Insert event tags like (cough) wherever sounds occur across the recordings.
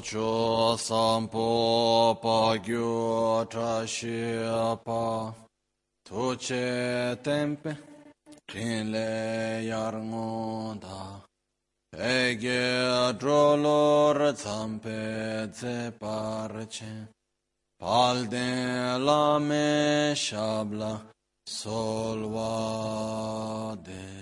cho sampo pa gyu tra shi pa tu che tempe trin le yar da e ge dro lor zampe ze par che pal de la me shabla solva de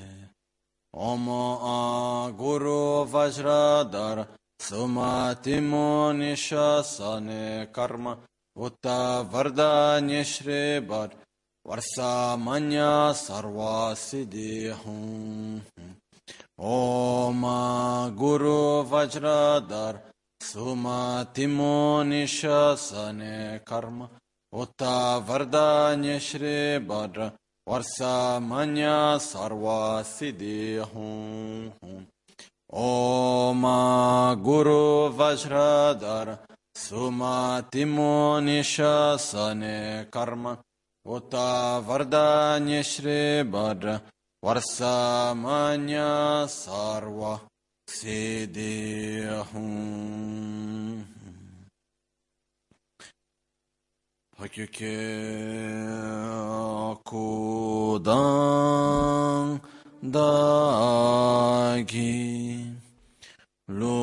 Omo a guru vajradar Суматимо нишасане карма, Утта варда нишребар, Варса манья сарва сиди Ома гуру ваджрадар, Суматимо нишасане карма, Утта варда нишребар, Варса манья сарва сиди ओम गुरु वज्रधर सुमतिमुनिशने कर्म उत वरदान्य श्री भद्र वर्षमन्य सर्व सिद्धि Hakike kudan Dagi, lo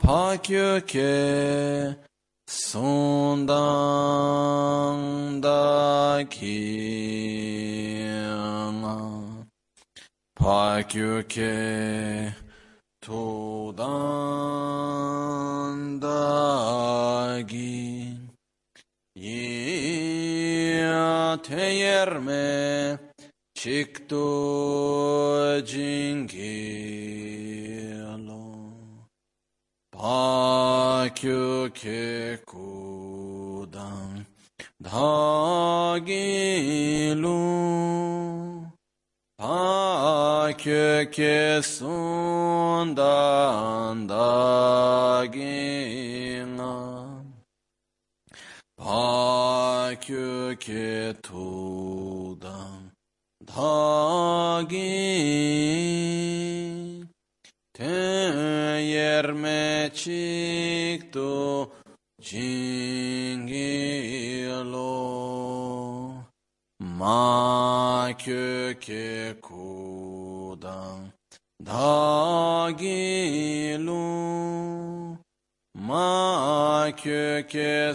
pa ke son dang da ki pa ke to dan da gi te yerme Chikto jingi alon Pakyo ke kudan Dhagilu Pakyo ke sundan dagina Pakyo ke tudan dagi Teyerme çıktı cingilo Ma köke kudan dagilu Ma köke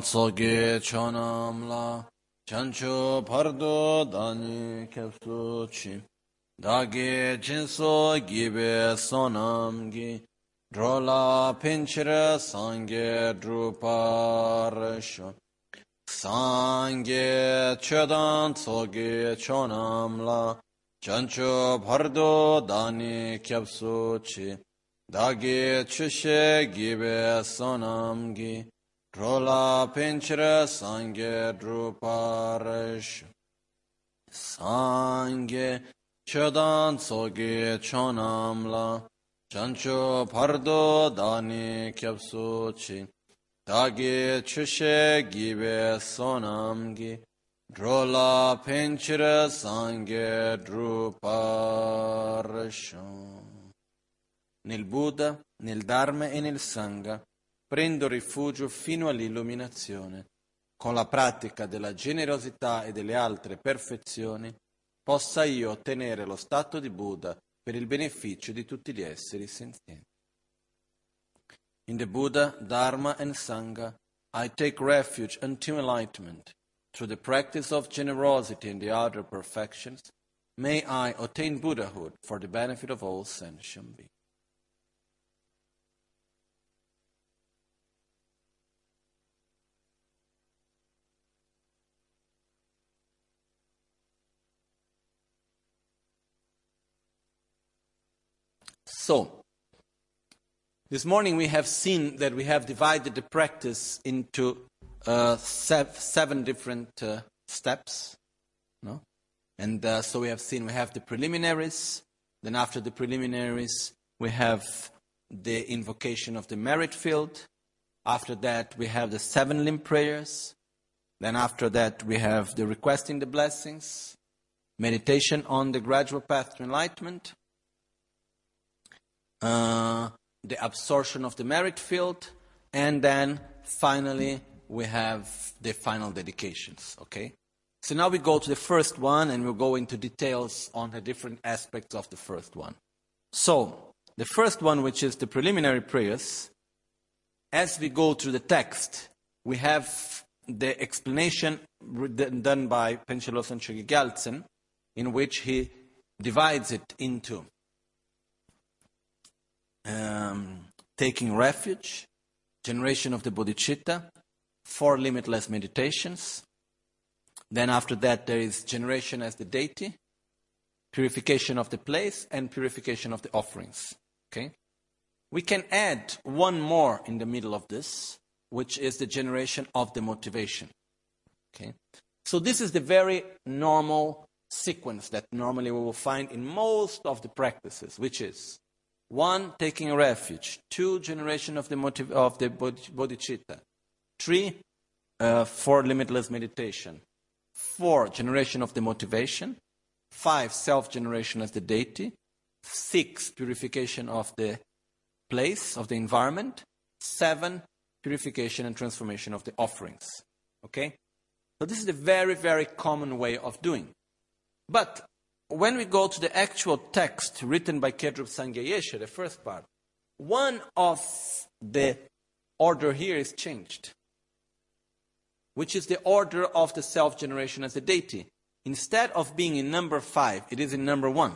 tsogye chonam chancho pardo dani kepsu chi. Dagi jinso gibe sonam gi drola pinchira sangye druparasho sangye chodan tsogye chonam la chancho pardo dani kepsu chi. Dagi chishe gibe sonam gi drola pinchira sangye druparish sangye chodan tsogi chonamla chancho pardo dani kyapsu chi dagi chushe gibe sonamgi drola penchira sangye druparsham. Nel Buddha, nel Dharma e nel Sangha prendo rifugio fino all'illuminazione. Con la pratica della generosità e delle altre perfezioni possa io ottenere lo stato di Buddha per il beneficio di tutti gli esseri senzienti. In the Buddha, Dharma and Sangha, I take refuge until enlightenment. through the practice of generosity and the other perfections, may I attain Buddhahood for the benefit of all sentient beings. So, this morning we have seen that we have divided the practice into uh, seven different uh, steps. No? And uh, so we have seen we have the preliminaries, then after the preliminaries, we have the invocation of the merit field. After that, we have the seven limb prayers. Then after that, we have the requesting the blessings, meditation on the gradual path to enlightenment, uh, the absorption of the merit field, and then finally we have the final dedications, okay? So now we go to the first one and we'll go into details on the different aspects of the first one. So, the first one, which is the preliminary prayers, as we go through the text, we have the explanation done by Panchen Lobsang Chökyi Gyaltsen, in which he divides it into um, taking refuge, generation of the bodhicitta, four limitless meditations. Then after that, there is generation as the deity, purification of the place, and purification of the offerings. Okay? We can add one more in the middle of this, which is the generation of the motivation. Okay? So this is the very normal sequence that normally we will find in most of the practices, which is one, taking refuge, two, generation of the, motiv- of the bodhicitta, Three, uh, for limitless meditation. Four, generation of the motivation. Five, self generation as the deity. Six, purification of the place, of the environment. Seven, purification and transformation of the offerings. Okay? So this is a very, very common way of doing. But when we go to the actual text written by Kedrup Sangye Yeshe, the first part, one of the order here is changed which is the order of the self generation as a deity. Instead of being in number five, it is in number one.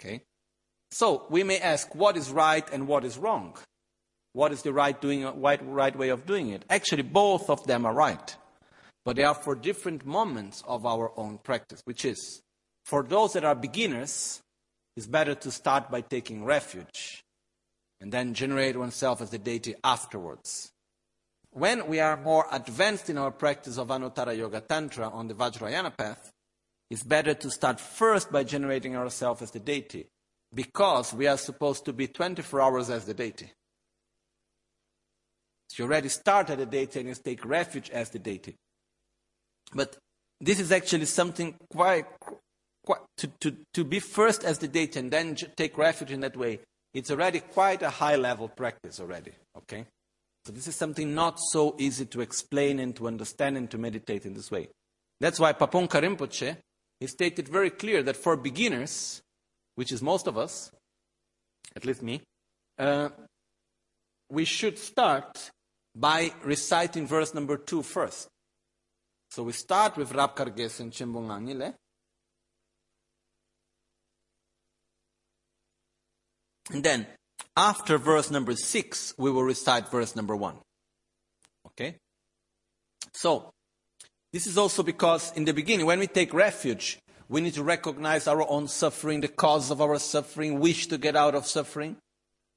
Okay? So we may ask what is right and what is wrong. What is the right, doing, right, right way of doing it? Actually, both of them are right. But they are for different moments of our own practice, which is for those that are beginners, it's better to start by taking refuge and then generate oneself as the deity afterwards. When we are more advanced in our practice of Anuttara Yoga Tantra on the Vajrayana path, it's better to start first by generating ourselves as the deity, because we are supposed to be 24 hours as the deity. So you already start at the deity and you take refuge as the deity. But this is actually something quite to, to, to be first as the deity and then take refuge in that way. It's already quite a high level practice already. Okay? So this is something not so easy to explain and to understand and to meditate in this way. That's why Pabongka Rinpoche, he stated very clear that for beginners, which is most of us, at least me, uh, we should start by reciting verse number two first. So we start with Rab Karges and Chimbungangile. And then after verse number six, we will recite verse number one. Okay? So, this is also because in the beginning, when we take refuge, We need to recognize our own suffering, the cause of our suffering, wish to get out of suffering.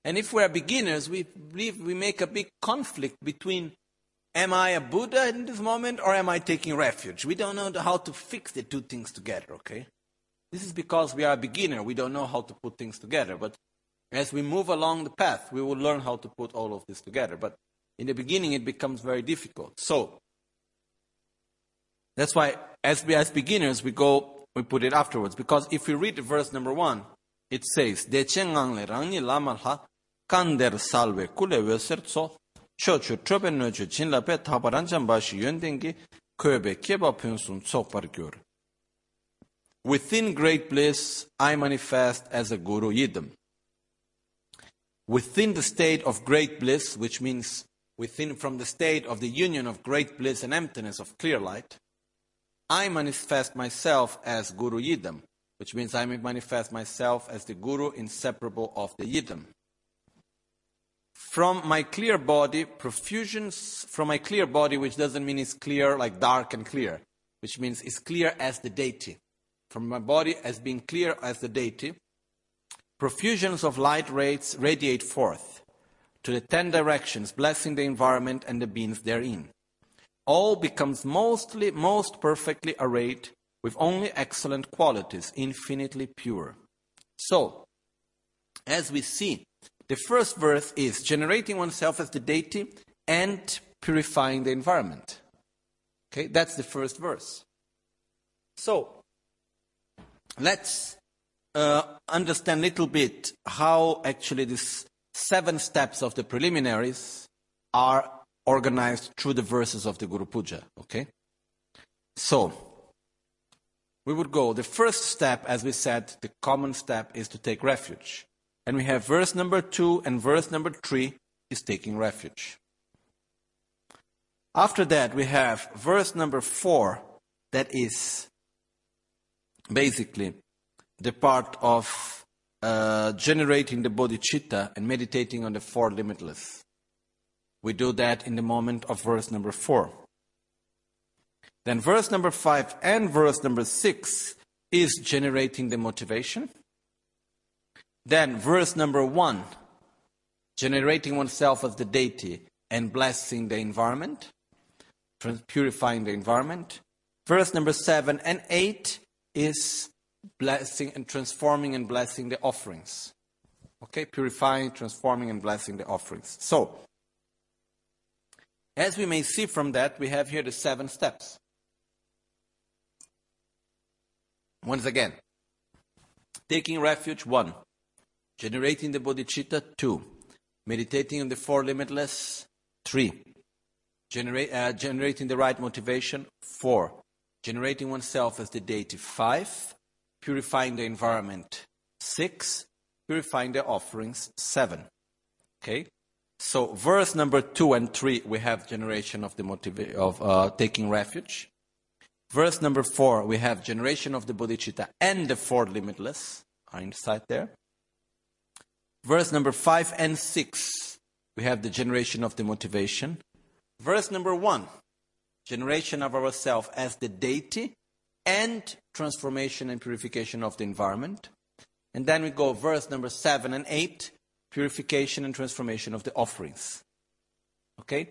And if we're beginners, we believe we make a big conflict between am I a Buddha in this moment or am I taking refuge? We don't know how to fix the two things together, okay? This is because we are a beginner. We don't know how to put things together. But as we move along the path, we will learn how to put all of this together. But in the beginning, it becomes very difficult. So, that's why as we as beginners, we go we put it afterwards. Because if we read verse number one, it says, Dechengang rangi lamalha kander salve kule wesertso chochu trobe nochu jinlape tabaranjan bashi yöndengi köbe keba pyonsun tsokpar gyor. Within great bliss, I manifest as a guru yidam. Within the state of great bliss, which means within from the state of the union of great bliss and emptiness of clear light, I manifest myself as Guru Yidam, which means I manifest myself as the Guru inseparable of the Yidam. From my clear body, profusions from my clear body, which doesn't mean it's clear like dark and clear, which means it's clear as the deity. From my body as being clear as the deity, profusions of light rays radiate forth to the ten directions, blessing the environment and the beings therein all becomes mostly most perfectly arrayed with only excellent qualities, infinitely pure. So, as we see, the first verse is generating oneself as the deity and purifying the environment. Okay, that's the first verse. So, let's uh, understand a little bit how actually these seven steps of the preliminaries are organized through the verses of the Guru Puja. Okay? So, we would go. The first step, as we said, the common step is to take refuge. And we have verse number two and verse number three is taking refuge. After that, we have verse number four that is basically the part of uh, generating the bodhicitta and meditating on the four limitless. We do that in the moment of verse number 4. Then verse number 5 and verse number 6 is generating the motivation. Then verse number 1, generating oneself as the deity and blessing the environment, purifying the environment. Verse number 7 and 8 is blessing and transforming and blessing the offerings. Okay, purifying, transforming, and blessing the offerings. So, as we may see from that, we have here the seven steps. Once again, taking refuge, one. Generating the bodhicitta, two. Meditating on the four limitless, three. Generate, uh, generating the right motivation, four. Generating oneself as the deity, five. Purifying the environment, six. Purifying the offerings, seven. Okay? So, verse number two and three, we have generation of the motiva- of uh, taking refuge. Verse number four, we have generation of the bodhicitta and the four limitless are inside there. Verse number five and six, we have the generation of the motivation. Verse number one, generation of ourself as the deity and transformation and purification of the environment. And then we go verse number seven and eight, purification and transformation of the offerings. Okay?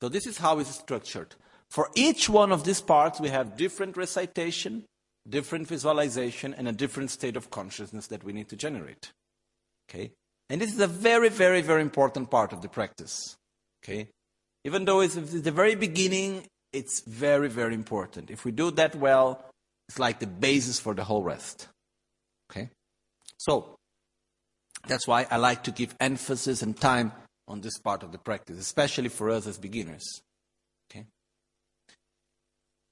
So this is how it's structured. For each one of these parts, we have different recitation, different visualization, and a different state of consciousness that we need to generate. Okay? And this is a very, very, very important part of the practice. Okay? Even though it's the very beginning, it's very, very important. If we do that well, it's like the basis for the whole rest. Okay? So, that's why I like to give emphasis and time on this part of the practice, especially for us as beginners. Okay?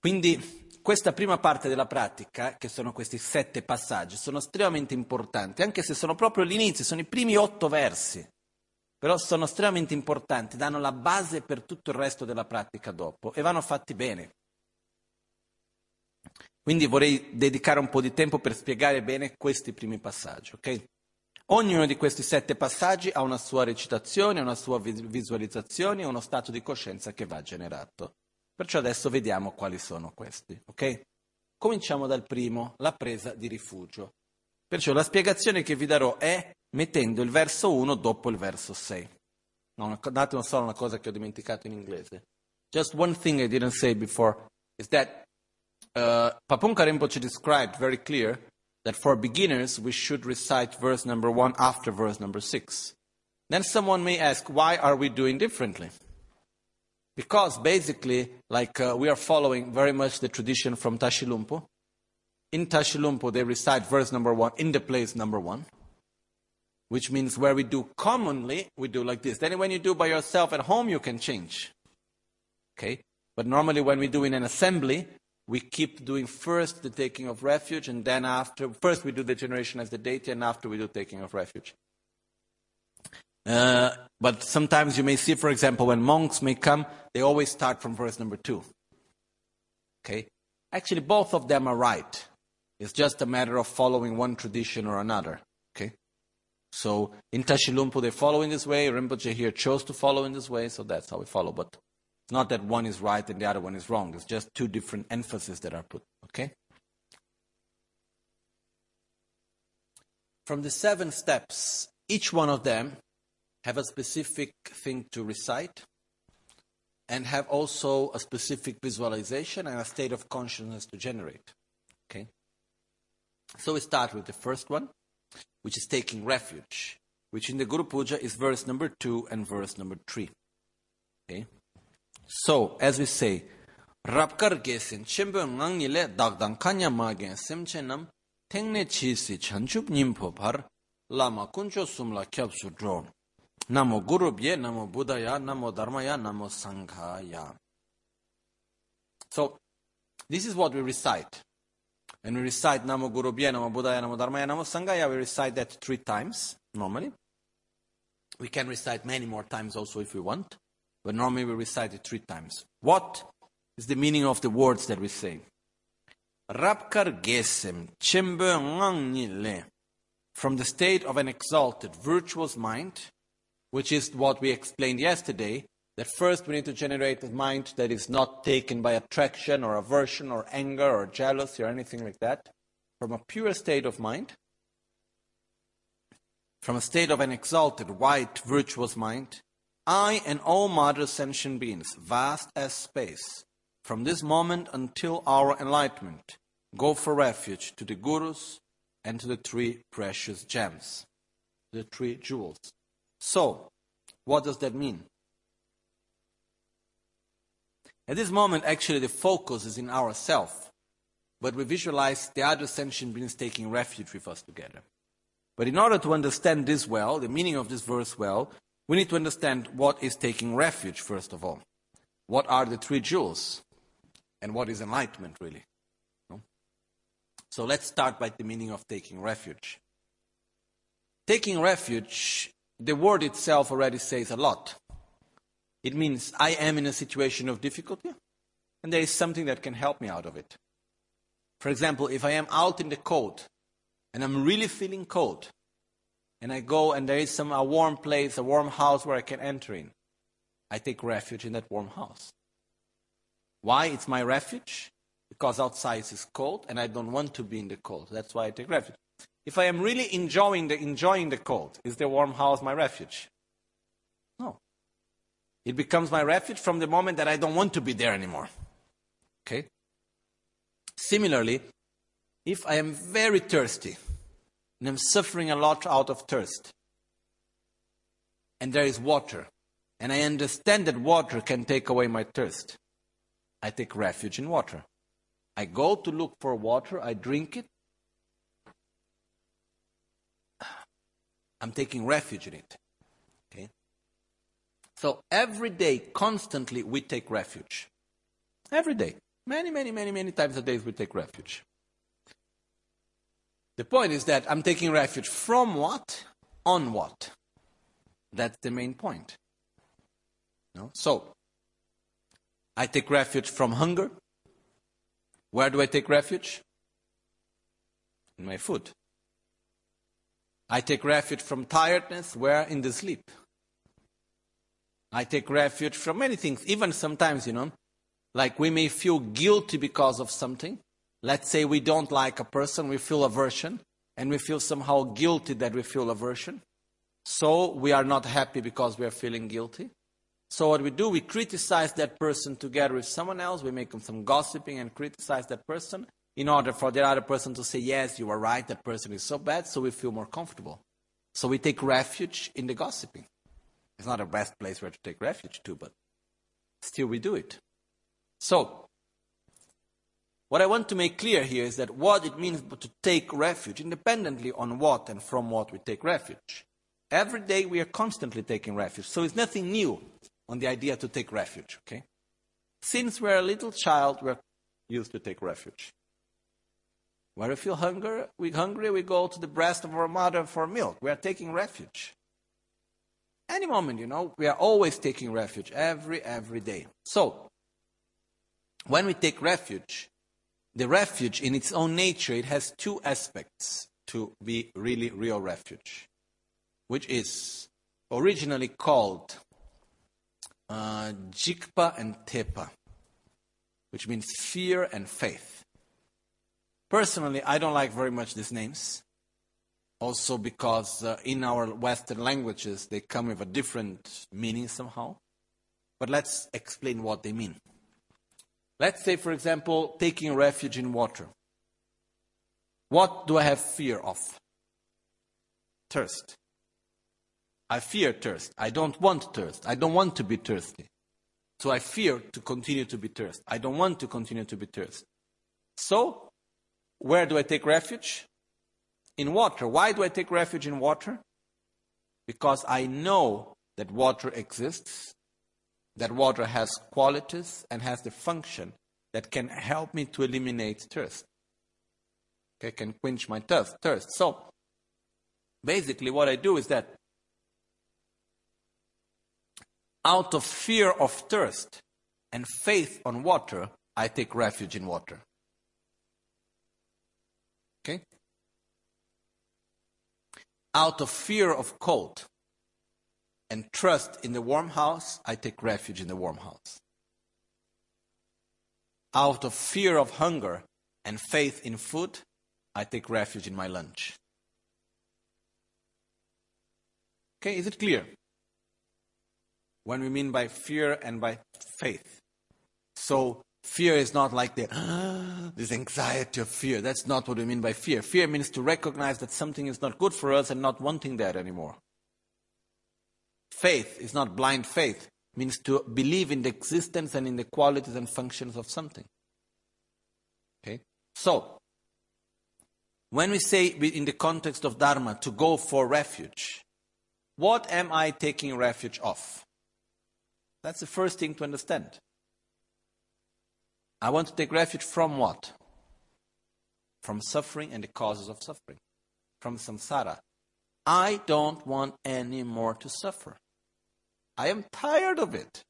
Quindi questa prima parte della pratica, che sono questi sette passaggi, sono estremamente importanti, anche se sono proprio l'inizio, sono i primi otto versi, però sono estremamente importanti, danno la base per tutto il resto della pratica dopo e vanno fatti bene. Quindi vorrei dedicare un po' di tempo per spiegare bene questi primi passaggi, ok? Ognuno di questi sette passaggi ha una sua recitazione, una sua visualizzazione uno stato di coscienza che va generato. Perciò adesso vediamo quali sono questi, ok? Cominciamo dal primo, la presa di rifugio. Perciò la spiegazione che vi darò è mettendo il verso 1 dopo il verso 6. No, un attimo solo una cosa che ho dimenticato in inglese. Just one thing I didn't say before is that uh, Pabongka Rinpoche described very clear that for beginners we should recite verse number 1 after verse number 6. Then someone may ask, why are we doing differently? Because basically, like uh, we are following very much the tradition from Tashi Lhumpo. In Tashi Lhumpo, they recite verse number one in the place number one, which means where we do commonly, we do like this. Then when you do by yourself at home, you can change. Okay? But normally when we do in an assembly, we keep doing first the taking of refuge, and then after, first we do the generation as the deity, and after we do taking of refuge. Uh, but sometimes you may see, for example, when monks may come, they always start from verse number two. Okay? Actually, both of them are right. It's just a matter of following one tradition or another. So in Tashi Tashilumpo, they follow in this way. Rinpoche here chose to follow in this way, so that's how we follow. But it's not that one is right and the other one is wrong. It's just two different emphases that are put. Okay? From the seven steps, each one of them have a specific thing to recite and have also a specific visualization and a state of consciousness to generate. Okay? So we start with the first one, which is taking refuge, which in the Guru Puja is verse number 2 and verse number 3. Okay? So, as we say, Rapkar gesin chimbo ngangi le dagdang kanya magen semche nam tengne chisi chanchup nimpo par lama kuncho sumla kyapsu drone. Namo Gurubhye, Namo Buddhaya, Namo Dharmaya, Namo Sanghaya. So, this is what we recite. When we recite Namo Gurubhye, Namo Buddhaya, Namo Dharmaya, Namo Sanghaya, we recite that three times, normally. We can recite many more times also if we want, but normally we recite it three times. What is the meaning of the words that we say? Rapkar gesem chembe ngang le. From the state of an exalted, virtuous mind, which is what we explained yesterday, that first we need to generate a mind that is not taken by attraction or aversion or anger or jealousy or anything like that, from a pure state of mind, from a state of an exalted, white, virtuous mind, I and all mother sentient beings, vast as space, from this moment until our enlightenment, go for refuge to the gurus and to the three precious gems, the three jewels. So, what does that mean? At this moment, actually, the focus is in ourself, but we visualize the other sentient beings taking refuge with us together. But in order to understand this well, the meaning of this verse well, we need to understand what is taking refuge, first of all. What are the three jewels? And what is enlightenment, really? So let's start by the meaning of taking refuge. Taking refuge the word itself already says a lot. It means I am in a situation of difficulty, and there is something that can help me out of it. For example, if I am out in the cold and I'm really feeling cold, and I go and there is some a warm place, a warm house where I can enter in, I take refuge in that warm house. Why? It's my refuge because outside is cold and I don't want to be in the cold. That's why I take refuge. If I am really enjoying the, enjoying the cold, is the warm house my refuge? No. It becomes my refuge from the moment that I don't want to be there anymore. Okay? Similarly, if I am very thirsty and I'm suffering a lot out of thirst, and there is water, and I understand that water can take away my thirst, I take refuge in water. I go to look for water, I drink it, I'm taking refuge in it. So every day, constantly, we take refuge. Every day. Many, many, many, many times a day, we take refuge. The point is that I'm taking refuge from what? On what? That's the main point. No? So, I take refuge from hunger. Where do I take refuge? In my food. I take refuge from tiredness, where? In the sleep. I take refuge from many things, even sometimes, you know, like we may feel guilty because of something, Let's say we don't like a person, we feel aversion, and we feel somehow guilty that we feel aversion. So we are not happy because we are feeling guilty. So what we do, we criticize that person together with someone else. We make some gossiping and criticize that person in order for the other person to say, yes, you are right, that person is so bad, so we feel more comfortable. So we take refuge in the gossiping. It's not the best place where to take refuge to, but still we do it. So, what I want to make clear here is that what it means to take refuge, independently on what and from what we take refuge. Every day we are constantly taking refuge. So it's nothing new on the idea to take refuge, okay? Since we're a little child, we're used to take refuge. When we feel hunger, we hungry, we go to the breast of our mother for milk. We are taking refuge. Any moment, you know, we are always taking refuge, every, every day. So, when we take refuge, the refuge in its own nature, it has two aspects to be really real refuge, which is originally called uh, Jikpa and Tepa, which means fear and faith. Personally, I don't like very much these names. Also, because uh, in our Western languages they come with a different meaning somehow. But let's explain what they mean. Let's say, for example, taking refuge in water. What do I have fear of? Thirst. I fear thirst. I don't want thirst. I don't want to be thirsty. So I fear to continue to be thirsty. I don't want to continue to be thirsty. So, where do I take refuge? In water. Why do I take refuge in water? Because I know that water exists, that water has qualities and has the function that can help me to eliminate thirst. Okay, can quench my thirst. thirst. So, basically, what I do is that out of fear of thirst and faith on water, I take refuge in water. Okay? Out of fear of cold and trust in the warm house, I take refuge in the warm house. Out of fear of hunger and faith in food, I take refuge in my lunch. Okay, is it clear? when we mean by fear and by faith. So fear is not like the ah, (gasps) this anxiety of fear. That's not what we mean by fear. Fear means to recognize that something is not good for us and not wanting that anymore. Faith is not blind faith. It means to believe in the existence and in the qualities and functions of something. Okay? So, when we say in the context of Dharma to go for refuge, what am I taking refuge of? That's the first thing to understand. I want to take refuge from what? From suffering and the causes of suffering. From samsara. I don't want any more to suffer. I am tired of it.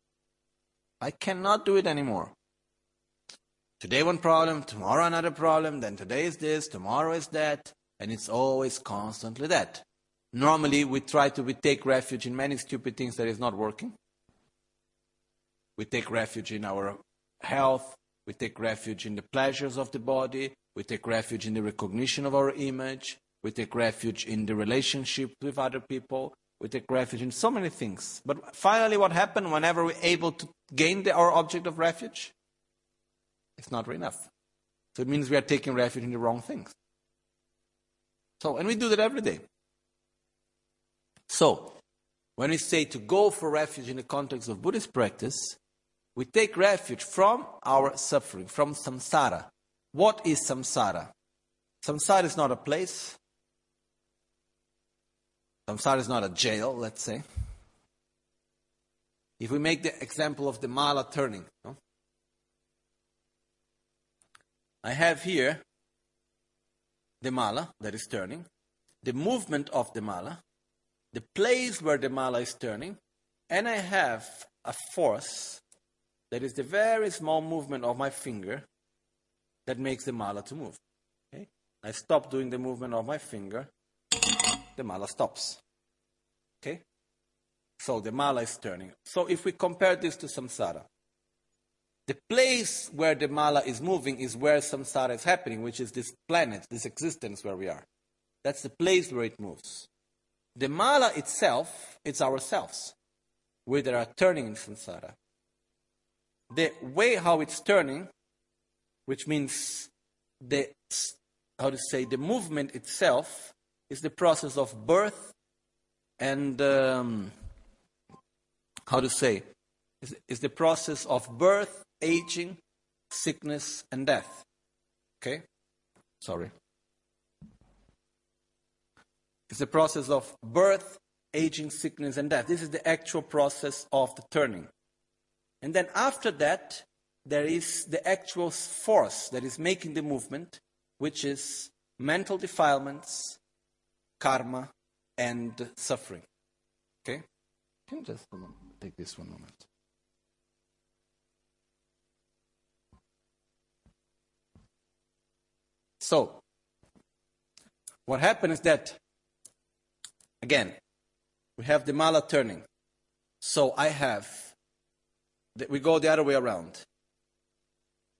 I cannot do it anymore. Today one problem, tomorrow another problem, then today is this, tomorrow is that, and it's always constantly that. Normally we try to we take refuge in many stupid things that is not working. We take refuge in our health. We take refuge in the pleasures of the body. We take refuge in the recognition of our image. We take refuge in the relationship with other people. We take refuge in so many things. But finally, what happens whenever we're able to gain the, our object of refuge? It's not enough. So it means we are taking refuge in the wrong things. So, and we do that every day. So, when we say to go for refuge in the context of Buddhist practice, we take refuge from our suffering, from samsara. What is samsara? Samsara is not a place. Samsara is not a jail, let's say. If we make the example of the mala turning, no? I have here the mala that is turning, the movement of the mala, the place where the mala is turning, and I have a force that is the very small movement of my finger that makes the mala to move. Okay? I stop doing the movement of my finger, the mala stops. Okay? So the mala is turning. So if we compare this to samsara, The place where the mala is moving is where samsara is happening, which is this planet, this existence where we are. That's the place where it moves. The mala itself, it's ourselves. We that are turning in samsara. The way how it's turning, which means the how to say the movement itself, is the process of birth and um, how to say is, is the process of birth, aging, sickness, and death. Okay? Sorry. It's the process of birth, aging, sickness, and death. This is the actual process of the turning. And then after that, there is the actual force that is making the movement, which is mental defilements, karma, and suffering. Okay? Can you just take this one moment? So, what happened is that, again, we have the mala turning. So I have, we go the other way around.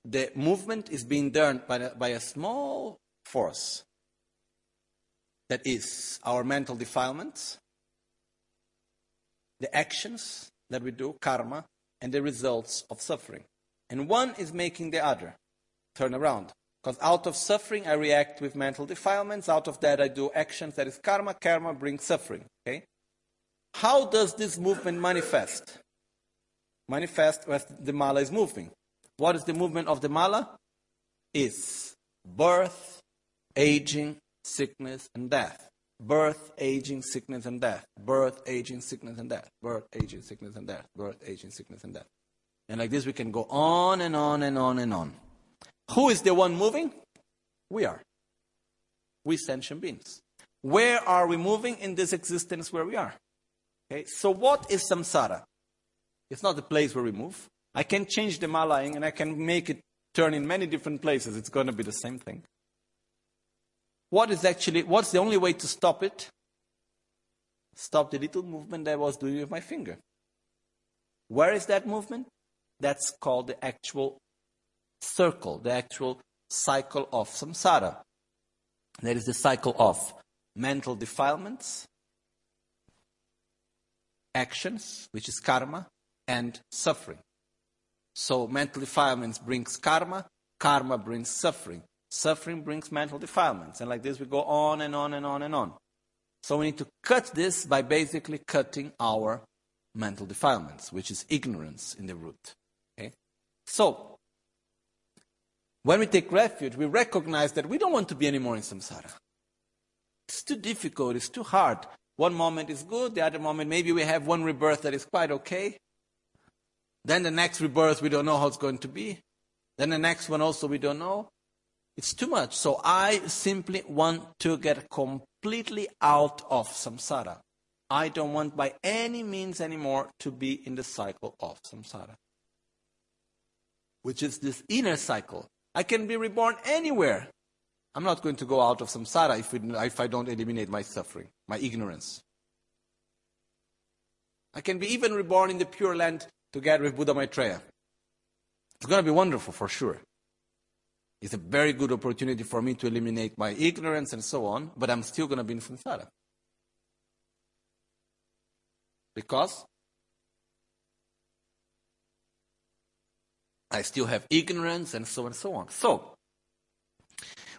The movement is being done by, by a small force that is our mental defilements, the actions that we do, karma, and the results of suffering. And one is making the other turn around. Because out of suffering, I react with mental defilements. Out of that, I do actions that is karma. Karma brings suffering. Okay? How does this movement manifest? Manifest when the mala is moving. What is the movement of the mala? Is birth, aging, sickness, and death. Birth, aging, sickness, and death. Birth, aging, sickness, and death. Birth, aging, sickness, and death. Birth, aging, sickness, and death. And like this, we can go on and on and on and on. Who is the one moving? We are. We sentient beings. Where are we moving in this existence where we are? Okay, so what is samsara? It's not the place where we move. I can change the malaying and I can make it turn in many different places. It's going to be the same thing. What is actually, what's the only way to stop it? Stop the little movement that I was doing with my finger. Where is that movement? That's called the actual circle, the actual cycle of samsara. That is the cycle of mental defilements, actions, which is karma, and suffering. So mental defilements brings karma, karma brings suffering. Suffering brings mental defilements. And like this we go on and on and on and on. So we need to cut this by basically cutting our mental defilements, which is ignorance in the root. Okay? So when we take refuge, we recognize that we don't want to be anymore in samsara. It's too difficult, it's too hard. One moment is good, the other moment, maybe we have one rebirth that is quite okay. Then the next rebirth, we don't know how it's going to be. Then the next one also, we don't know. It's too much. So I simply want to get completely out of samsara. I don't want by any means anymore to be in the cycle of samsara, which is this inner cycle I can be reborn anywhere. I'm not going to go out of samsara if, it, if I don't eliminate my suffering, my ignorance. I can be even reborn in the Pure Land together with Buddha Maitreya. It's going to be wonderful for sure. It's a very good opportunity for me to eliminate my ignorance and so on, but I'm still going to be in samsara. Because I still have ignorance, and so on and so on. So,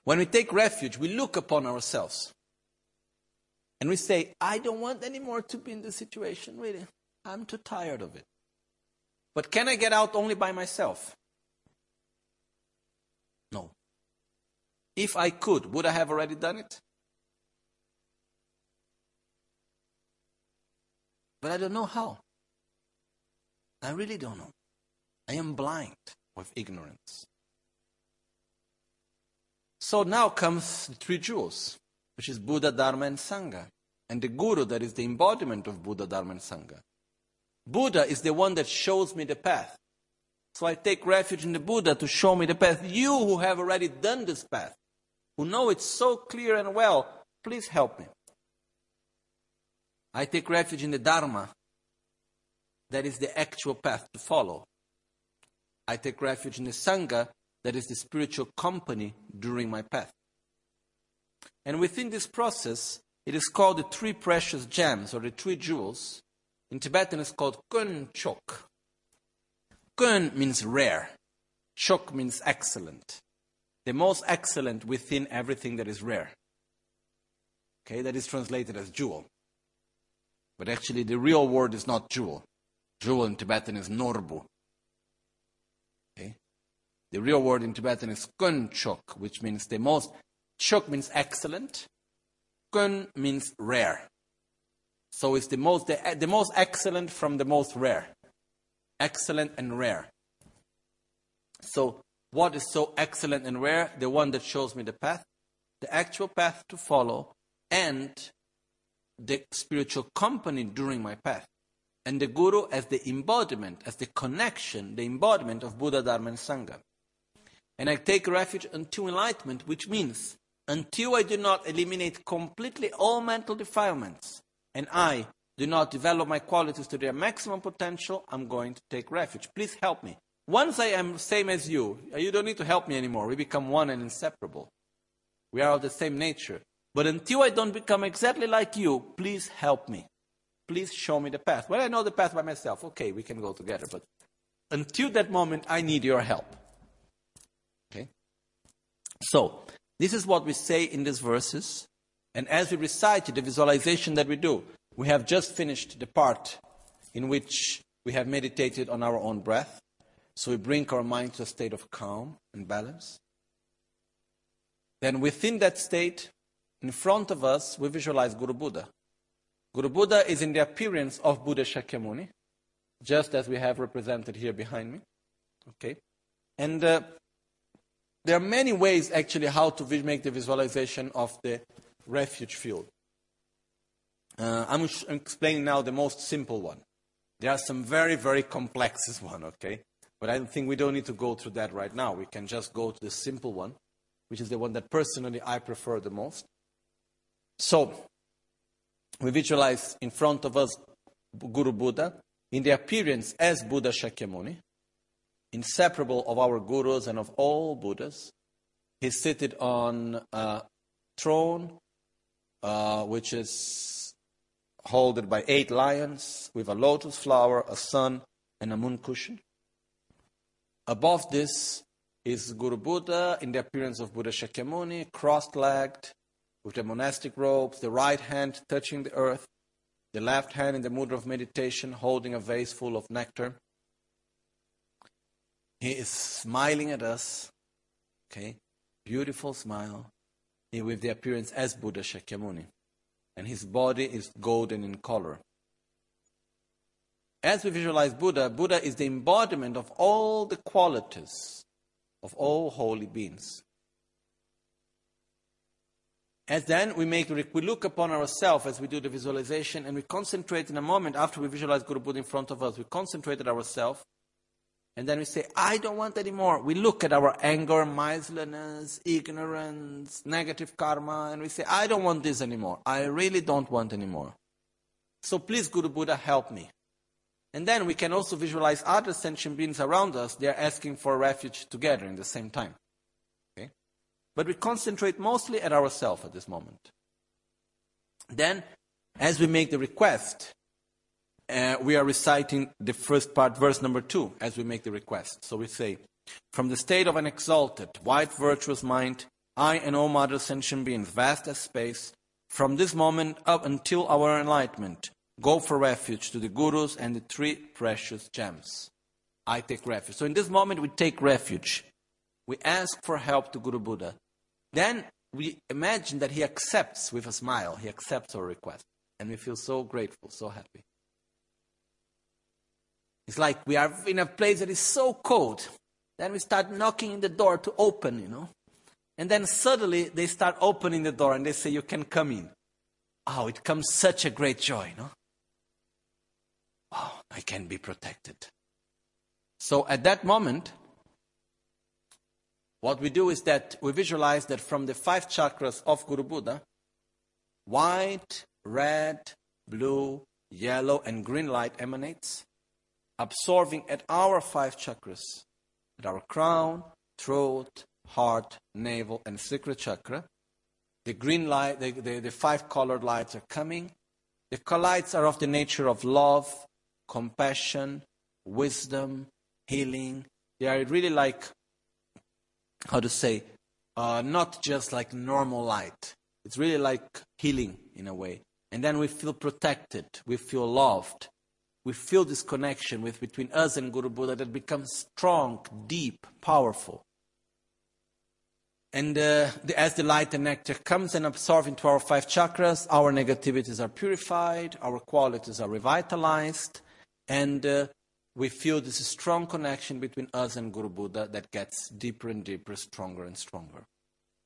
when we take refuge, we look upon ourselves. And we say, I don't want anymore to be in this situation, really. I'm too tired of it. But can I get out only by myself? No. If I could, would I have already done it? But I don't know how. I really don't know. I am blind with ignorance. So now comes the three jewels, which is Buddha, Dharma, and Sangha. And the Guru that is the embodiment of Buddha, Dharma, and Sangha. Buddha is the one that shows me the path. So I take refuge in the Buddha to show me the path. You who have already done this path, who know it so clear and well, please help me. I take refuge in the Dharma, that is the actual path to follow. I take refuge in the Sangha, that is the spiritual company during my path. And within this process, it is called the three precious gems or the three jewels. In Tibetan, it's called kun chok. Kun means rare, chok means excellent. The most excellent within everything that is rare. Okay, that is translated as jewel. But actually, the real word is not jewel. Jewel in Tibetan is norbu. Okay? The real word in Tibetan is kun chok, which means the most. Chok means excellent. Kun means rare. So it's the most, the, the most excellent from the most rare. Excellent and rare. So, what is so excellent and rare? The one that shows me the path, the actual path to follow, and the spiritual company during my path. And the Guru as the embodiment, as the connection, the embodiment of Buddha, Dharma, and Sangha. And I take refuge until enlightenment, which means until I do not eliminate completely all mental defilements and I do not develop my qualities to their maximum potential, I'm going to take refuge. Please help me. Once I am same as you, you don't need to help me anymore. We become one and inseparable. We are of the same nature. But until I don't become exactly like you, please help me. Please show me the path. Well, I know the path by myself. Okay, we can go together. But until that moment, I need your help. Okay? So, this is what we say in these verses. And as we recite the visualization that we do, we have just finished the part in which we have meditated on our own breath. So we bring our mind to a state of calm and balance. Then within that state, in front of us, we visualize Guru Buddha. Guru Buddha is in the appearance of Buddha Shakyamuni, just as we have represented here behind me. Okay? And uh, there are many ways, actually, how to make the visualization of the refuge field. Uh, I'm explaining now the most simple one. There are some very, very complex (laughs) one, okay? But I think we don't need to go through that right now. We can just go to the simple one, which is the one that personally I prefer the most. So, we visualize in front of us Guru Buddha in the appearance as Buddha Shakyamuni, inseparable of our gurus and of all Buddhas. He's seated on a throne uh, which is held by eight lions with a lotus flower, a sun, and a moon cushion. Above this is Guru Buddha in the appearance of Buddha Shakyamuni, cross legged, with the monastic robes, the right hand touching the earth, the left hand in the mudra of meditation holding a vase full of nectar. He is smiling at us, okay, beautiful smile, Eh, with the appearance as Buddha Shakyamuni. And his body is golden in color. As we visualize Buddha, Buddha is the embodiment of all the qualities of all holy beings. As then we make we look upon ourselves as we do the visualization and we concentrate in a moment after we visualize Guru Buddha in front of us, we concentrate on ourselves and then we say, I don't want anymore. We look at our anger, miserliness, ignorance, negative karma, and we say, I don't want this anymore. I really don't want anymore. So please, Guru Buddha, help me. And then we can also visualize other sentient beings around us. They are asking for refuge together in the same time. But we concentrate mostly at ourselves at this moment. Then, as we make the request, uh, we are reciting the first part, verse number two, as we make the request. So we say, From the state of an exalted, white, virtuous mind, I and all other sentient beings, vast as space, from this moment up until our enlightenment, go for refuge to the gurus and the three precious gems. I take refuge. So in this moment, we take refuge. We ask for help to Guru Buddha. Then we imagine that he accepts with a smile, he accepts our request. And we feel so grateful, so happy. It's like we are in a place that is so cold. Then we start knocking in the door to open, you know. And then suddenly they start opening the door and they say, You can come in. Oh, it comes such a great joy, no? Oh, I can be protected. So at that moment, what we do is that we visualize that from the five chakras of Guru Buddha, white, red, blue, yellow, and green light emanates, absorbing at our five chakras at our crown, throat, heart, navel, and sacral chakra. The green light, the, the, the five colored lights are coming. The lights are of the nature of love, compassion, wisdom, healing. They are really like, how to say, uh, not just like normal light. It's really like healing in a way. And then we feel protected, we feel loved, we feel this connection with between us and Guru Buddha that becomes strong, deep, powerful. And uh, the, as the light and nectar comes and absorbs into our five chakras, our negativities are purified, our qualities are revitalized, and uh, we feel this strong connection between us and Guru Buddha that gets deeper and deeper, stronger and stronger.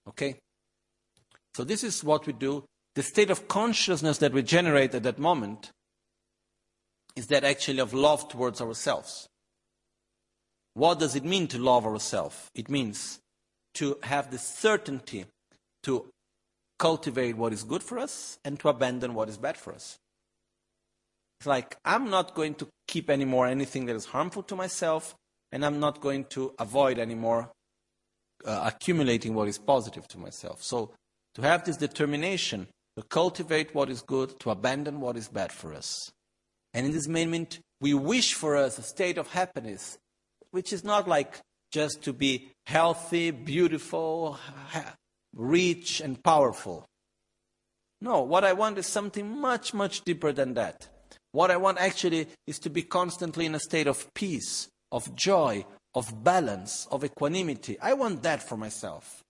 Okay? So, this is what we do. The state of consciousness that we generate at that moment is that actually of love towards ourselves. What does it mean to love ourselves? It means to have the certainty to cultivate what is good for us and to abandon what is bad for us. It's like, I'm not going to keep anymore anything that is harmful to myself, and I'm not going to avoid anymore uh, accumulating what is positive to myself. So, to have this determination to cultivate what is good, to abandon what is bad for us. And in this moment, we wish for us a state of happiness, which is not like just to be healthy, beautiful, rich, and powerful. No, what I want is something much, much deeper than that. What I want actually is to be constantly in a state of peace, of joy, of balance, of equanimity. I want that for myself.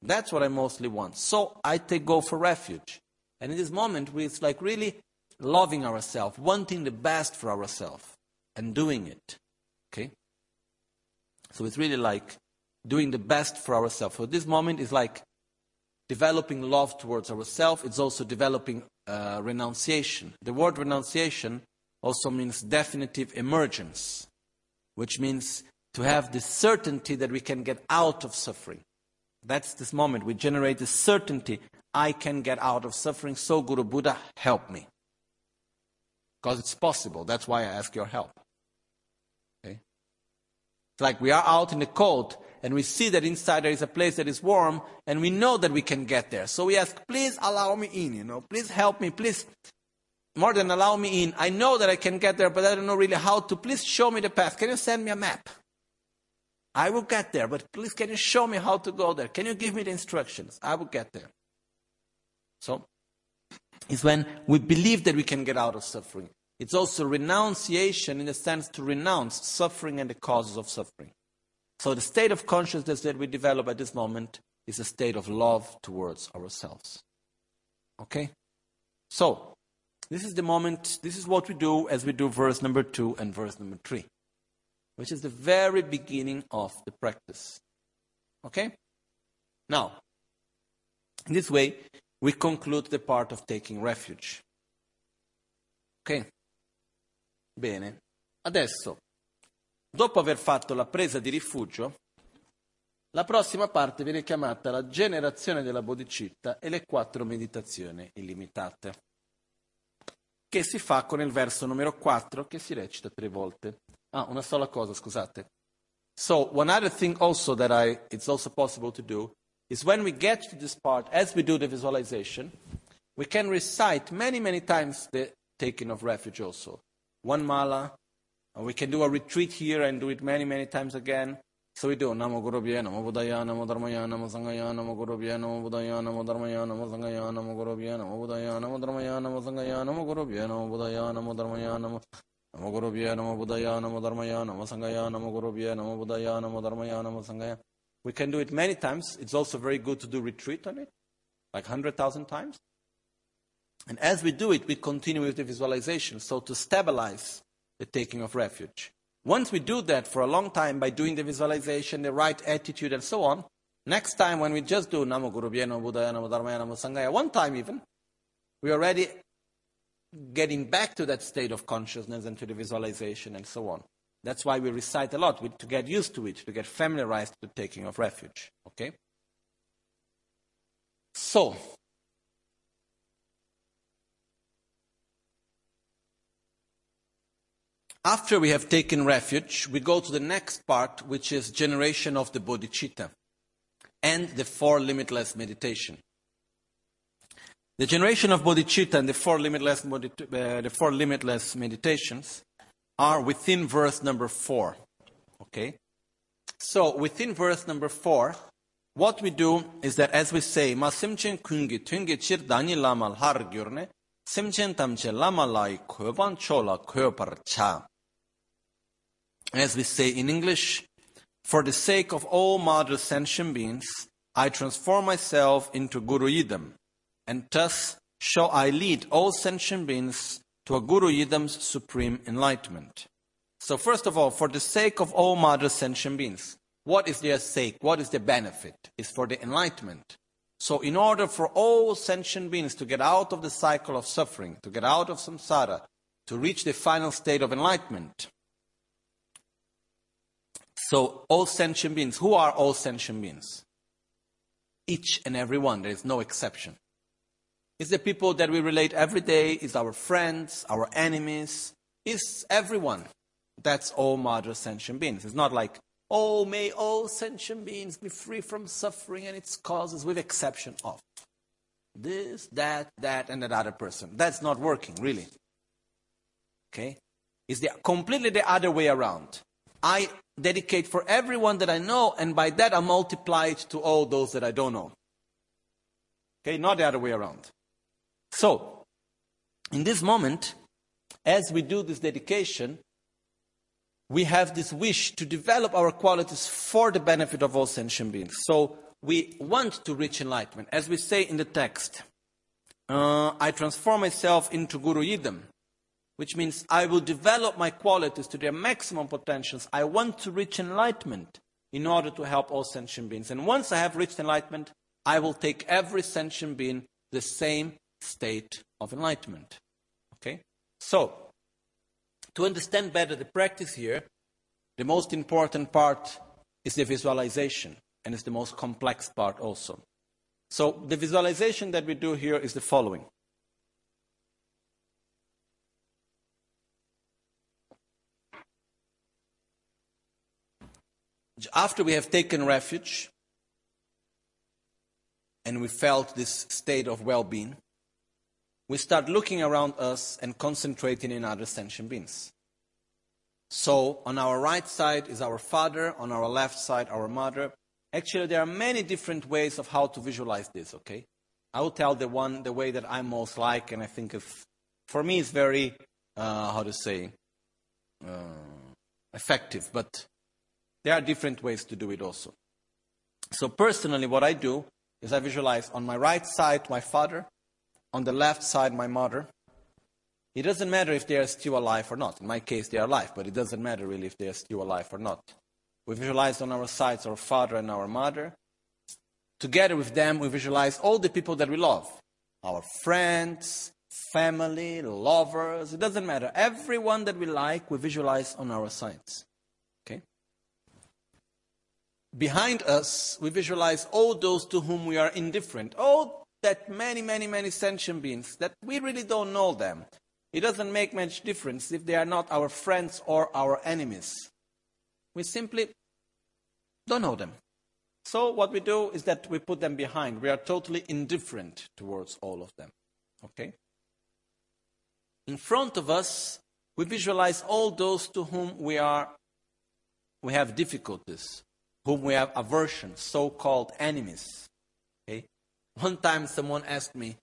That's what I mostly want. So I take go for refuge. And in this moment, it's like really loving ourselves, wanting the best for ourselves, and doing it. Okay? So it's really like doing the best for ourselves. So this moment is like developing love towards ourselves. It's also developing uh, renunciation. The word renunciation also means definitive emergence, which means to have the certainty that we can get out of suffering. That's this moment. We generate the certainty I can get out of suffering, so Guru Buddha, help me. Because it's possible. That's why I ask your help. Okay? It's like we are out in the cold and we see that inside there is a place that is warm, and we know that we can get there. So we ask, please allow me in, you know, please help me, please, more than allow me in. I know that I can get there, but I don't know really how to. Please show me the path. Can you send me a map? I will get there, but please can you show me how to go there? Can you give me the instructions? I will get there. So, it's when we believe that we can get out of suffering. It's also renunciation in the sense to renounce suffering and the causes of suffering. So the state of consciousness that we develop at this moment is a state of love towards ourselves. Okay? So, this is the moment, this is what we do as we do verse number two and verse number three, which is the very beginning of the practice. Okay? Now, in this way, we conclude the part of taking refuge. Ok? Bene. Adesso Dopo aver fatto la presa di rifugio, la prossima parte viene chiamata la generazione della bodhicitta e le quattro meditazioni illimitate, che si fa con il verso numero 4 che si recita tre volte. Ah, una sola cosa, scusate. So, one other thing also that I, it's also possible to do is when we get to this part, as we do the visualization, we can recite many, many times the taking of refuge also. One mala, we can do a retreat here and do it many, many times again. So we do Namo Guru Bhya, Namo Buddhaya, Namo Dharmaya, Namo Sanghaya, Namo Guru Bhya, Namo Buddhaya, Namo Dharmaya, Namo Sanghaya, Namo Guru Bhya, Namo Buddhaya, Namo Dharmaya, Namo Sanghaya, Namo Guru Bhya, Namo Buddhaya, Namo Dharmaya, Namo Namo Guru Bhya, Namo Buddhaya, Namo Dharmaya, Namo Sanghaya, Namo Guru Bhya, Namo Buddhaya, Namo Dharmaya, Namo Sanghaya. We can do it many times. It's also very good to do retreat on it, like 100,000 times. And as we do it, we continue with the visualization. So to stabilize the taking of refuge. Once we do that for a long time by doing the visualization, the right attitude, and so on, next time when we just do Namo Guru Namo Buddhaya, Namo Dharmaya, Namo Sanghaya, one time even, we are already getting back to that state of consciousness and to the visualization and so on. That's why we recite a lot, to get used to it, to get familiarized with the taking of refuge. Okay? So, After we have taken refuge, we go to the next part, which is generation of the bodhicitta and the four limitless meditation. The generation of bodhicitta and the four limitless, uh, the four limitless meditations are within verse number four. Okay? So, within verse number four, what we do is that as we say, Ma simchen kungi tungi chir dani lamal har gyurne, simchen tamche lamalai koban chola kopar cha. As we say in English, for the sake of all mother sentient beings, I transform myself into Guru Yidam, and thus shall I lead all sentient beings to a Guru Yidam's supreme enlightenment. So first of all, for the sake of all mother sentient beings, what is their sake? What is their benefit? Is for the enlightenment. So in order for all sentient beings to get out of the cycle of suffering, to get out of samsara, to reach the final state of enlightenment, so, all sentient beings, who are all sentient beings? Each and every one, there is no exception. It's the people that we relate every day, is our friends, our enemies, is everyone. That's all mother sentient beings. It's not like, oh, may all sentient beings be free from suffering and its causes, with exception of this, that, that, and that other person. That's not working, really. Okay? It's the, completely the other way around. I dedicate for everyone that I know, and by that I multiply it to all those that I don't know. Okay, not the other way around. So, in this moment, as we do this dedication, we have this wish to develop our qualities for the benefit of all sentient beings. So, we want to reach enlightenment. As we say in the text, uh, I transform myself into Guru Yidam which means I will develop my qualities to their maximum potentials. I want to reach enlightenment in order to help all sentient beings. And once I have reached enlightenment, I will take every sentient being the same state of enlightenment. Okay? So, to understand better the practice here, the most important part is the visualization, and it's the most complex part also. So, the visualization that we do here is the following. After we have taken refuge and we felt this state of well being, we start looking around us and concentrating in other sentient beings. So, on our right side is our father, on our left side, our mother. Actually, there are many different ways of how to visualize this, okay? I will tell the one, the way that I most like, and I think if, for me it's very, uh, how to say, uh, effective. But there are different ways to do it also. So personally, what I do is I visualize on my right side my father, on the left side my mother. It doesn't matter if they are still alive or not. In my case, they are alive, but it doesn't matter really if they are still alive or not. We visualize on our sides our father and our mother. Together with them, we visualize all the people that we love our friends, family, lovers, it doesn't matter. Everyone that we like, we visualize on our sides. Behind us, we visualize all those to whom we are indifferent. All that many, many, many sentient beings that we really don't know them. It doesn't make much difference if they are not our friends or our enemies. We simply don't know them. So what we do is that we put them behind. We are totally indifferent towards all of them. Okay? In front of us, we visualize all those to whom we are we have difficulties whom we have aversion, so called enemies. Okay? One time someone asked me,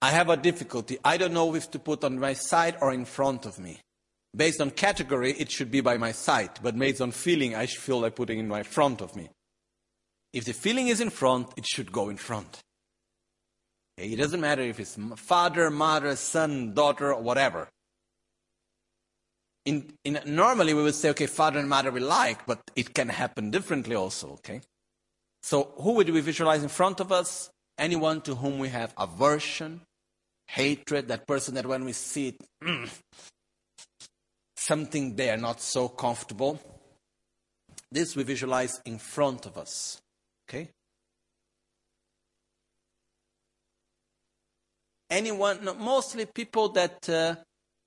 I have a difficulty. I don't know if to put on my side or in front of me. Based on category, it should be by my side, but based on feeling, I feel like putting in my front of me. If the feeling is in front, it should go in front. Okay? It doesn't matter if it's father, mother, son, daughter, whatever in, in, normally we would say, okay, father and mother we like, but it can happen differently also, okay? So who would we visualize in front of us? Anyone to whom we have aversion, hatred, that person that when we see it, mm, something there not so comfortable. This we visualize in front of us, okay? Anyone, mostly people that uh,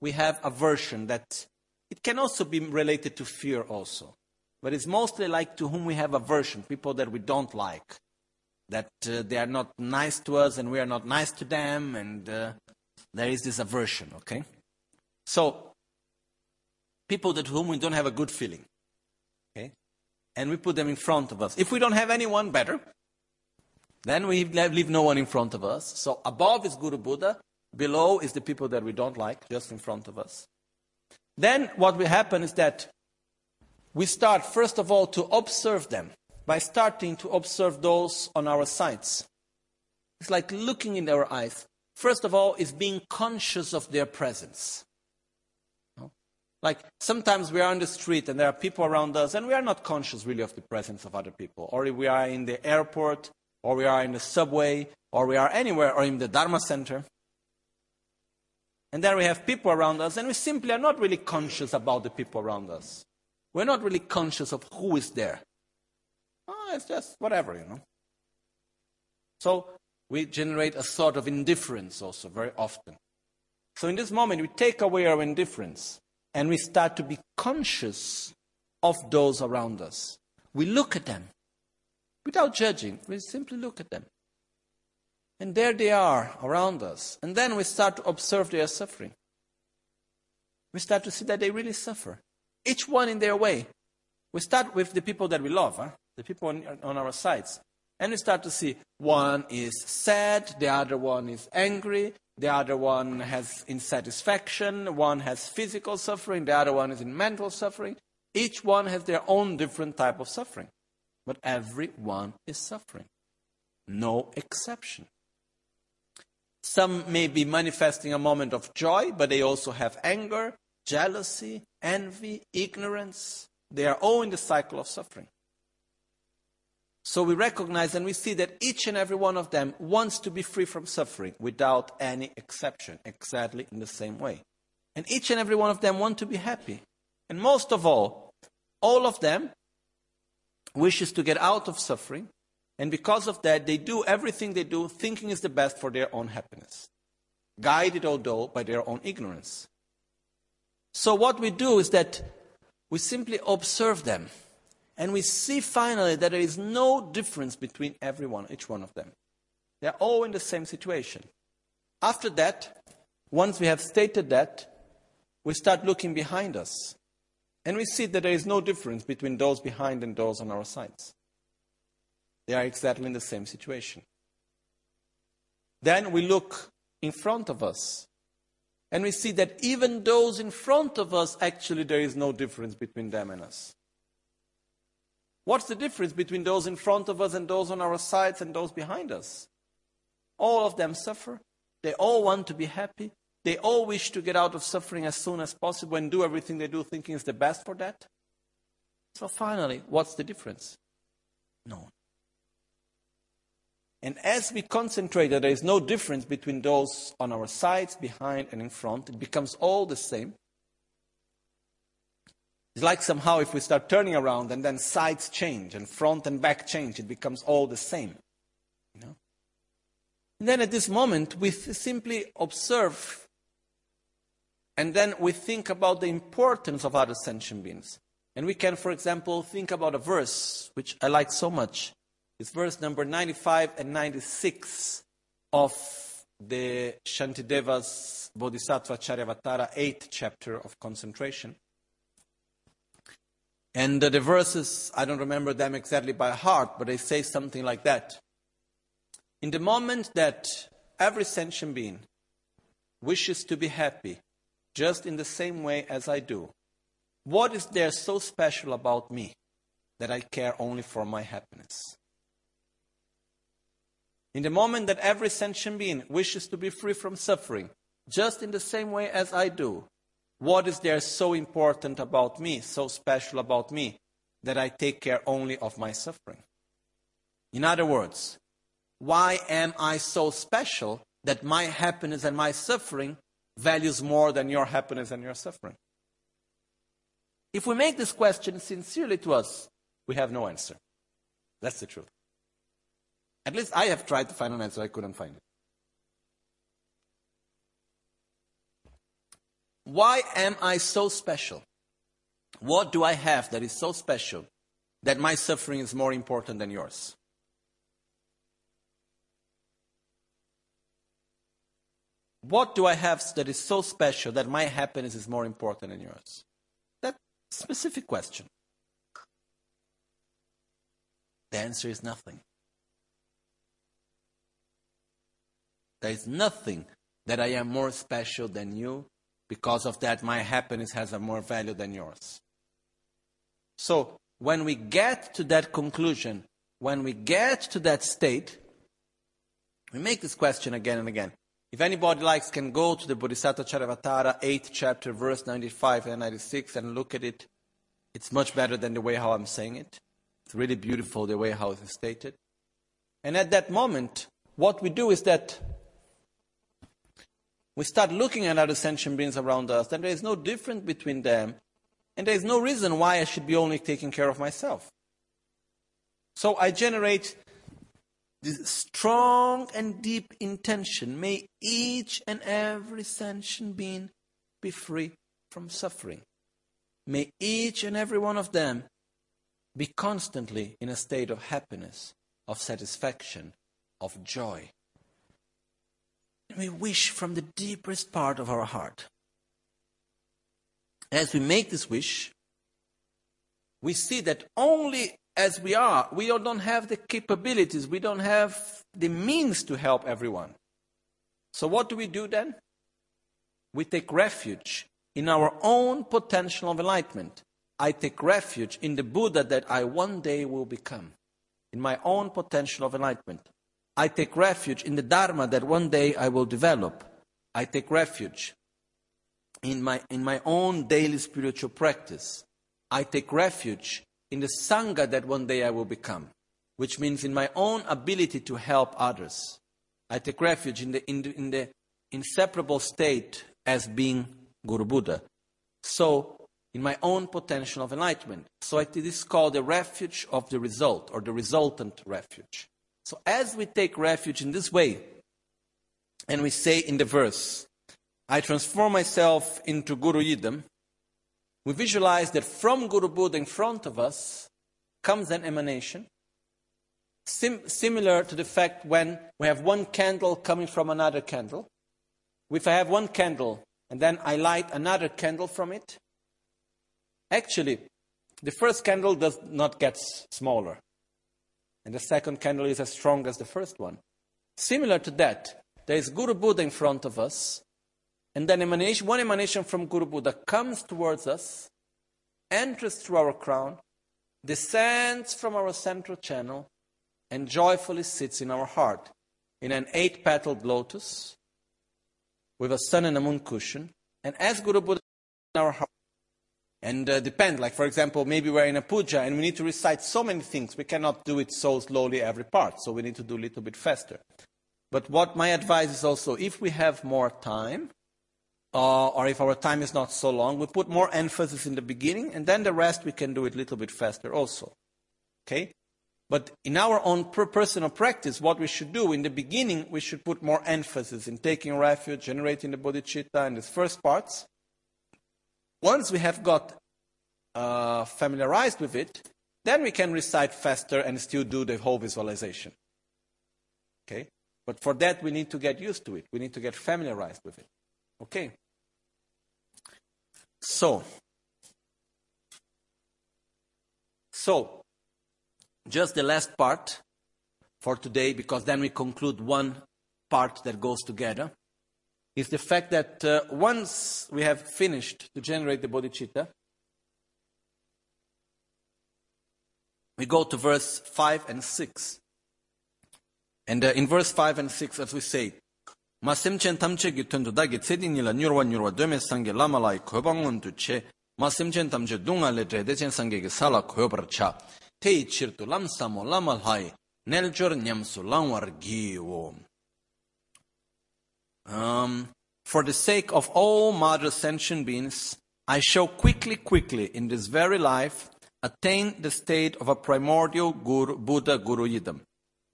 we have aversion, that It can also be related to fear also. But it's mostly like to whom we have aversion, people that we don't like. That uh, they are not nice to us and we are not nice to them, and uh, there is this aversion, okay? So, people that whom we don't have a good feeling, okay? And we put them in front of us. If we don't have anyone better, then we leave no one in front of us. So above is Guru Buddha, below is the people that we don't like, just in front of us. Then what will happen is that we start, first of all, to observe them by starting to observe those on our sides. It's like looking in their eyes. First of all, is being conscious of their presence. Like sometimes we are on the street and there are people around us and we are not conscious really of the presence of other people. Or we are in the airport or we are in the subway, or we are anywhere, or in the Dharma center. And there we have people around us, and we simply are not really conscious about the people around us. We're not really conscious of who is there. Oh, it's just whatever, you know. So we generate a sort of indifference also very often. So in this moment, we take away our indifference and we start to be conscious of those around us. We look at them without judging. We simply look at them. And there they are around us. And then we start to observe their suffering. We start to see that they really suffer, each one in their way. We start with the people that we love, huh? the people on, on our sides. And we start to see one is sad, the other one is angry, the other one has insatisfaction, one has physical suffering, the other one is in mental suffering. Each one has their own different type of suffering. But everyone is suffering. No exception. Some may be manifesting a moment of joy, but they also have anger, jealousy, envy, ignorance. They are all in the cycle of suffering. So we recognize and we see that each and every one of them wants to be free from suffering without any exception, exactly in the same way. And each and every one of them want to be happy. And most of all, all of them wishes to get out of suffering, and because of that, they do everything they do thinking is the best for their own happiness, guided although by their own ignorance. So, what we do is that we simply observe them, and we see finally that there is no difference between everyone, each one of them. They are all in the same situation. After that, once we have stated that, we start looking behind us. And we see that there is no difference between those behind and those on our sides. They are exactly in the same situation. Then we look in front of us and we see that even those in front of us, actually, there is no difference between them and us. What's the difference between those in front of us and those on our sides and those behind us? All of them suffer. They all want to be happy. They all wish to get out of suffering as soon as possible and do everything they do thinking is the best for that. So finally, what's the difference? No. And as we concentrate that there is no difference between those on our sides, behind, and in front, it becomes all the same. It's like somehow if we start turning around and then sides change and front and back change, it becomes all the same. You know? And then at this moment, we simply observe and then we think about the importance of other sentient beings. And we can, for example, think about a verse which I like so much. It's verse number 95 and 96 of the Shantideva's Bodhisattva Charyavatara 8th chapter of concentration. And the verses, I don't remember them exactly by heart, but they say something like that. In the moment that every sentient being wishes to be happy, just in the same way as I do. What is there so special about me that I care only for my happiness? In the moment that every sentient being wishes to be free from suffering, just in the same way as I do, what is there so important about me, so special about me, that I take care only of my suffering? In other words, why am I so special that my happiness and my suffering values more than your happiness and your suffering? If we make this question sincerely to us, we have no answer. That's the truth. At least I have tried to find an answer, I couldn't find it. Why am I so special What do I have that is so special that my suffering is more important than yours? What do I have that is so special that my happiness is more important than yours? That specific question. The answer is nothing. There is nothing that I am more special than you. Because of that, my happiness has a more value than yours. So, when we get to that conclusion, when we get to that state, we make this question again and again. If anybody likes, can go to the Bodhisattva Charyavatara, 8th chapter, verse 95 and 96, and look at it. It's much better than the way how I'm saying it. It's really beautiful the way how it is stated. And at that moment, what we do is that we start looking at other sentient beings around us, and there is no difference between them, and there is no reason why I should be only taking care of myself. So I generate this strong and deep intention. May each and every sentient being be free from suffering. May each and every one of them be constantly in a state of happiness, of satisfaction, of joy. We wish from the deepest part of our heart. As we make this wish, we see that only as we are, we don't have the capabilities, we don't have the means to help everyone. So, what do we do then? We take refuge in our own potential of enlightenment. I take refuge in the Buddha that I one day will become, in my own potential of enlightenment. I take refuge in the Dharma that one day I will develop. I take refuge in my, in my own daily spiritual practice. I take refuge in the Sangha that one day I will become, which means in my own ability to help others. I take refuge in the, in the, in the inseparable state as being Guru Buddha. So, in my own potential of enlightenment. So it is called the refuge of the result, or the resultant refuge. So as we take refuge in this way, and we say in the verse, I transform myself into Guru Yidam, we visualize that from Guru Buddha in front of us comes an emanation, sim- similar to the fact when we have one candle coming from another candle. If I have one candle and then I light another candle from it, actually, the first candle does not get smaller, and the second candle is as strong as the first one. Similar to that, there is Guru Buddha in front of us, and then emanation, one emanation from Guru Buddha comes towards us, enters through our crown, descends from our central channel, and joyfully sits in our heart in an eight petaled lotus with a sun and a moon cushion. And as Guru Buddha in our heart, and uh, depend, like for example, maybe we're in a puja and we need to recite so many things, we cannot do it so slowly every part, so we need to do a little bit faster. But what my advice is also, if we have more time, uh, or if our time is not so long, we put more emphasis in the beginning, and then the rest we can do it a little bit faster also. Okay? But in our own personal practice, what we should do in the beginning, we should put more emphasis in taking refuge, generating the bodhicitta, and these first parts. Once we have got uh, familiarized with it, then we can recite faster and still do the whole visualization. Okay? But for that, we need to get used to it. We need to get familiarized with it. Okay? So, so, just the last part for today, because then we conclude one part that goes together, is the fact that uh, once we have finished to generate the bodhicitta, we go to verse 5 and 6. And uh, in verse 5 and 6, as we say, Ma semchen tamche gi tundu dagi tsedin nila nyurwa nyurwa dome sange lama lai kobangon tu che, ma semchen tamche dunga le tre dechen sange gi sala kobar cha, tei chirtu lam samo lama lai, neljor nyamsu langwar gi wo. Um, for the sake of all mother sentient beings, I shall quickly, quickly, in this very life, attain the state of a primordial guru, Buddha Guru Yidam.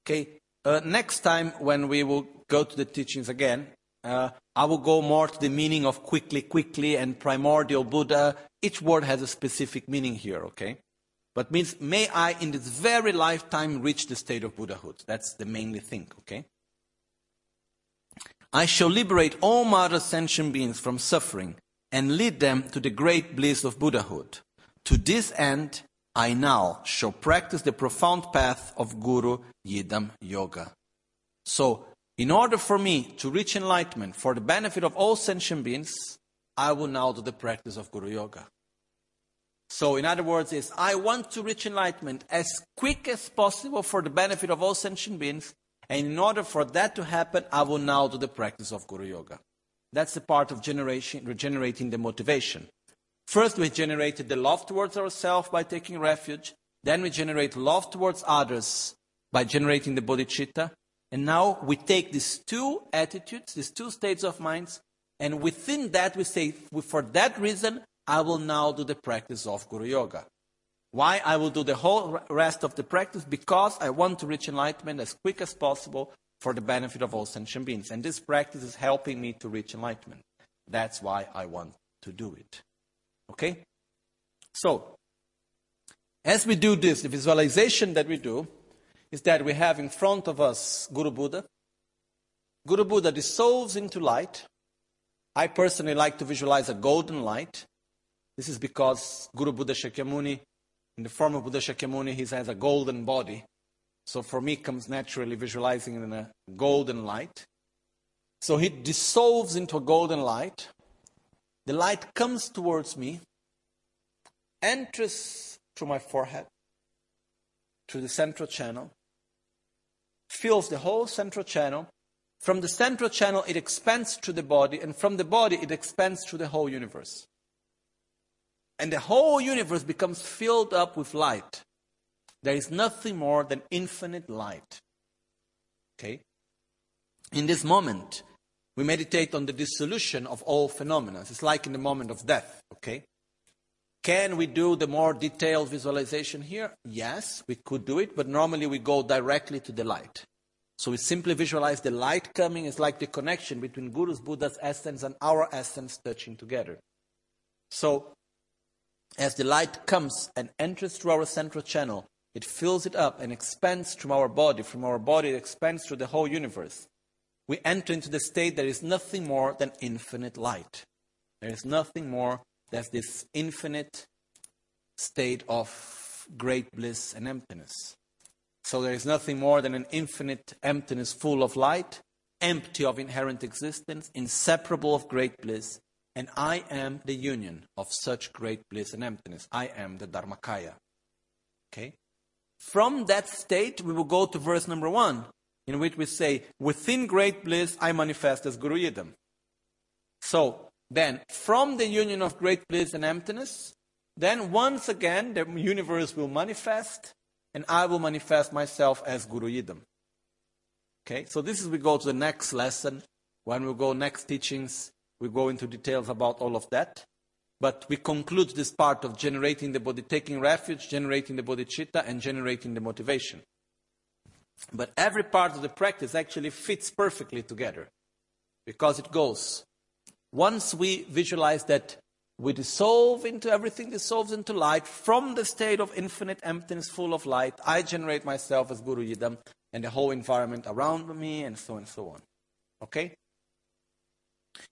Okay, uh, next time when we will go to the teachings again, Uh, I will go more to the meaning of quickly, quickly, and primordial Buddha. Each word has a specific meaning here, okay? But means, may I in this very lifetime reach the state of Buddhahood. That's the mainly thing, okay? I shall liberate all other sentient beings from suffering and lead them to the great bliss of Buddhahood. To this end, I now shall practice the profound path of Guru Yidam Yoga. So, in order for me to reach enlightenment for the benefit of all sentient beings, I will now do the practice of Guru Yoga. So, in other words, is I want to reach enlightenment as quick as possible for the benefit of all sentient beings, and in order for that to happen, I will now do the practice of Guru Yoga. That's the part of regenerating the motivation. First, we generated the love towards ourselves by taking refuge. Then we generate love towards others by generating the bodhicitta. And now we take these two attitudes, these two states of minds, and within that we say, for that reason, I will now do the practice of Guru Yoga. Why I will do the whole rest of the practice? Because I want to reach enlightenment as quick as possible for the benefit of all sentient beings. And this practice is helping me to reach enlightenment. That's why I want to do it. Okay? So, as we do this, the visualization that we do is that we have in front of us Guru Buddha. Guru Buddha dissolves into light. I personally like to visualize a golden light. This is because Guru Buddha Shakyamuni, in the form of Buddha Shakyamuni, he has a golden body. So for me, comes naturally visualizing in a golden light. So he dissolves into a golden light. The light comes towards me, enters through my forehead, through the central channel, fills the whole central channel. From the central channel, it expands through the body, and from the body, it expands through the whole universe. And the whole universe becomes filled up with light. There is nothing more than infinite light. Okay? In this moment, we meditate on the dissolution of all phenomena. It's like in the moment of death, okay? Can we do the more detailed visualization here? Yes, we could do it, but normally we go directly to the light. So we simply visualize the light coming is like the connection between Guru's Buddha's essence and our essence touching together. So, as the light comes and enters through our central channel, it fills it up and expands from our body. From our body, it expands through the whole universe we enter into the state that is nothing more than infinite light. There is nothing more than this infinite state of great bliss and emptiness. So there is nothing more than an infinite emptiness full of light, empty of inherent existence, inseparable of great bliss. And I am the union of such great bliss and emptiness. I am the Dharmakaya. Okay? From that state, we will go to verse number one in which we say, within great bliss I manifest as Guru Yidam. So, then, from the union of great bliss and emptiness, then once again the universe will manifest, and I will manifest myself as Guru Yidam. Okay, so this is we go to the next lesson. When we go next teachings, we go into details about all of that. But we conclude this part of generating the body, taking refuge, generating the bodhicitta, and generating the motivation. But every part of the practice actually fits perfectly together because it goes. Once we visualize that we dissolve into everything dissolves into light from the state of infinite emptiness full of light i generate myself as guru yidam and the whole environment around me and so on and so on okay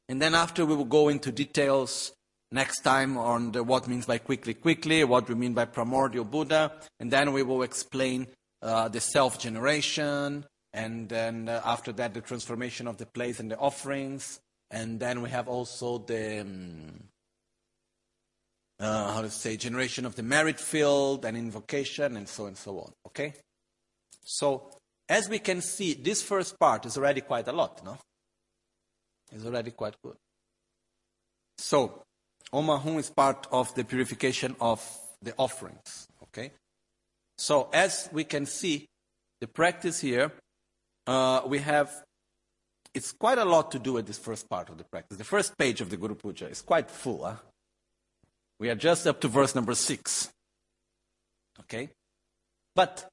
and then after we will go into details next time on the, what means by quickly quickly what we mean by primordial buddha and then we will explain uh, the self generation, and then uh, after that, the transformation of the place and the offerings. And then we have also the, um, uh, how to say, generation of the merit field and invocation, and so and so on. Okay? So, as we can see, this first part is already quite a lot, no? It's already quite good. So, Om Ahum is part of the purification of the offerings. Okay? So, as we can see, the practice here, uh, we have, it's quite a lot to do with this first part of the practice. The first page of the Guru Puja is quite full. Huh? We are just up to verse number six. Okay? But,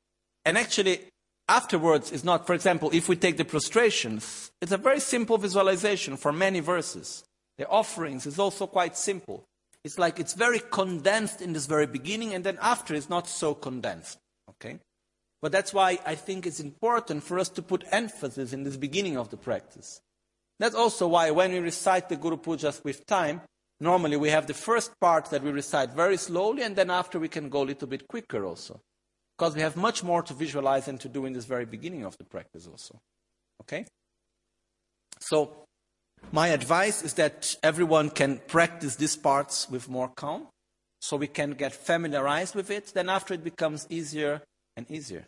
and actually, afterwards is not, for example, if we take the prostrations, it's a very simple visualization for many verses. The offerings is also quite simple. It's like it's very condensed in this very beginning, and then after it's not so condensed. Okay? But that's why I think it's important for us to put emphasis in this beginning of the practice. That's also why when we recite the Guru Pujas with time, normally we have the first part that we recite very slowly, and then after we can go a little bit quicker also. Because we have much more to visualize and to do in this very beginning of the practice also. Okay? So, my advice is that everyone can practice these parts with more calm, so we can get familiarized with it. Then after it becomes easier and easier.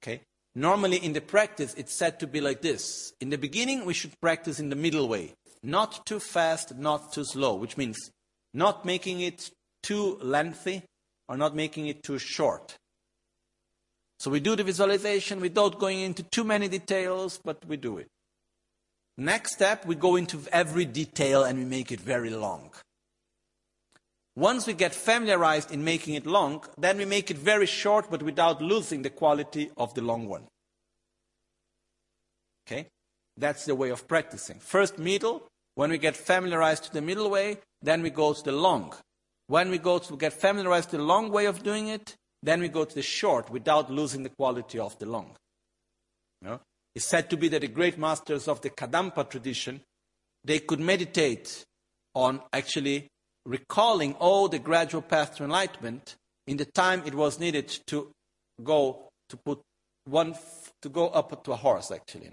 Okay? Normally in the practice, it's said to be like this. In the beginning, we should practice in the middle way. Not too fast, not too slow, which means not making it too lengthy or not making it too short. So we do the visualization without going into too many details, but we do it. Next step, we go into every detail and we make it very long. Once we get familiarized in making it long, then we make it very short but without losing the quality of the long one. Okay? That's the way of practicing. First middle, when we get familiarized to the middle way, then we go to the long. When we go to get familiarized to the long way of doing it, then we go to the short without losing the quality of the long. You know? It's said to be that the great masters of the Kadampa tradition, they could meditate on actually recalling all the gradual path to enlightenment in the time it was needed to go to put one to go up to a horse actually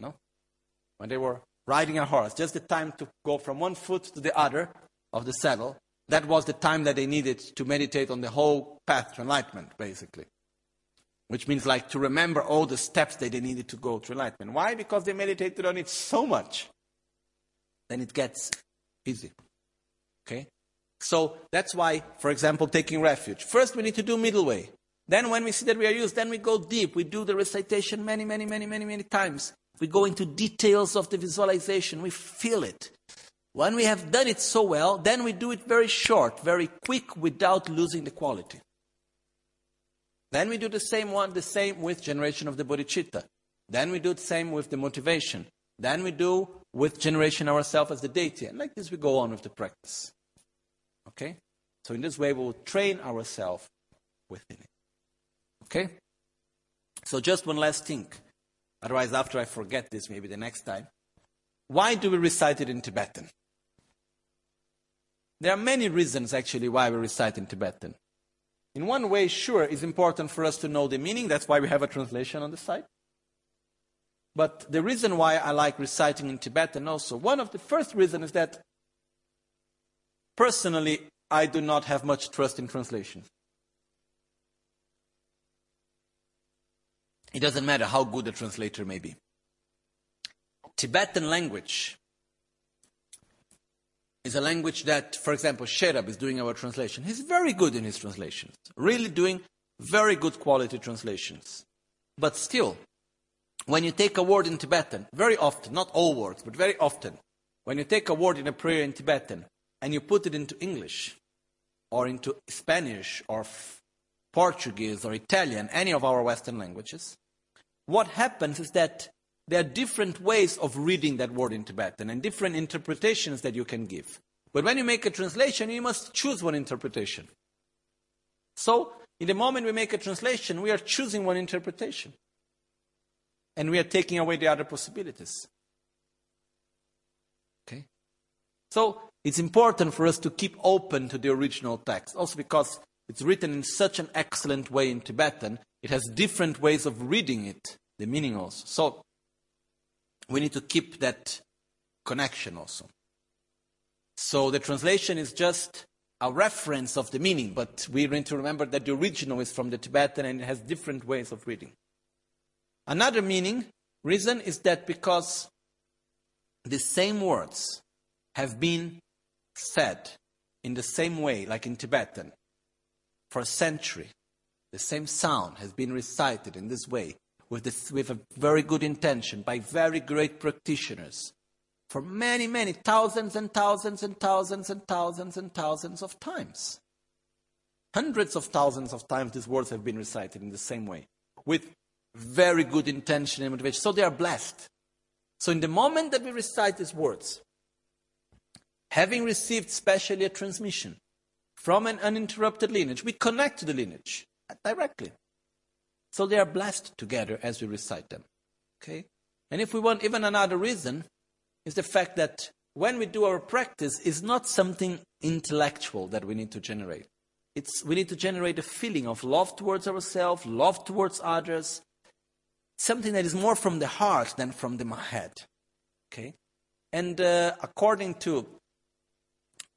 when they were riding a horse just the time to go from one foot to the other of the saddle that was the time that they needed to meditate on the whole path to enlightenment basically which means like to remember all the steps that they needed to go to enlightenment why because they meditated on it so much then it gets easy okay so that's why, for example, taking refuge. First, we need to do middle way. Then, when we see that we are used, then we go deep. We do the recitation many, many, many, many, many times. We go into details of the visualization. We feel it. When we have done it so well, then we do it very short, very quick, without losing the quality. Then we do the same one, the same with generation of the bodhicitta. Then we do the same with the motivation. Then we do with generation ourselves as the deity. And like this, we go on with the practice. Okay? So in this way, we will train ourselves within it. Okay? So just one last thing. Otherwise, after I forget this, maybe the next time. Why do we recite it in Tibetan? There are many reasons, actually, why we recite in Tibetan. In one way, sure, it's important for us to know the meaning. That's why we have a translation on the site. But the reason why I like reciting in Tibetan also, one of the first reasons is that Personally, I do not have much trust in translations. It doesn't matter how good a translator may be. Tibetan language is a language that, for example, Sherab is doing our translation. He's very good in his translations, really doing very good quality translations. But still, when you take a word in Tibetan, very often, not all words, but very often, when you take a word in a prayer in Tibetan, and you put it into English or into Spanish or Portuguese or Italian, any of our Western languages, what happens is that there are different ways of reading that word in Tibetan and different interpretations that you can give. But when you make a translation, you must choose one interpretation. So, in the moment we make a translation, we are choosing one interpretation. And we are taking away the other possibilities. Okay? So, it's important for us to keep open to the original text, also because it's written in such an excellent way in Tibetan. It has different ways of reading it, the meaning also. So we need to keep that connection also. So the translation is just a reference of the meaning, but we need to remember that the original is from the Tibetan and it has different ways of reading. Another meaning, reason, is that because the same words have been said in the same way, like in Tibetan, for a century. The same sound has been recited in this way with, this, with a very good intention by very great practitioners for many, many thousands and thousands and thousands and thousands and thousands of times. Hundreds of thousands of times these words have been recited in the same way with very good intention and motivation. So they are blessed. So in the moment that we recite these words, having received specially a transmission from an uninterrupted lineage, we connect to the lineage directly. So they are blessed together as we recite them. Okay? And if we want even another reason, is the fact that when we do our practice, it's not something intellectual that we need to generate. It's, we need to generate a feeling of love towards ourselves, love towards others, something that is more from the heart than from the head. Okay? And uh, according to,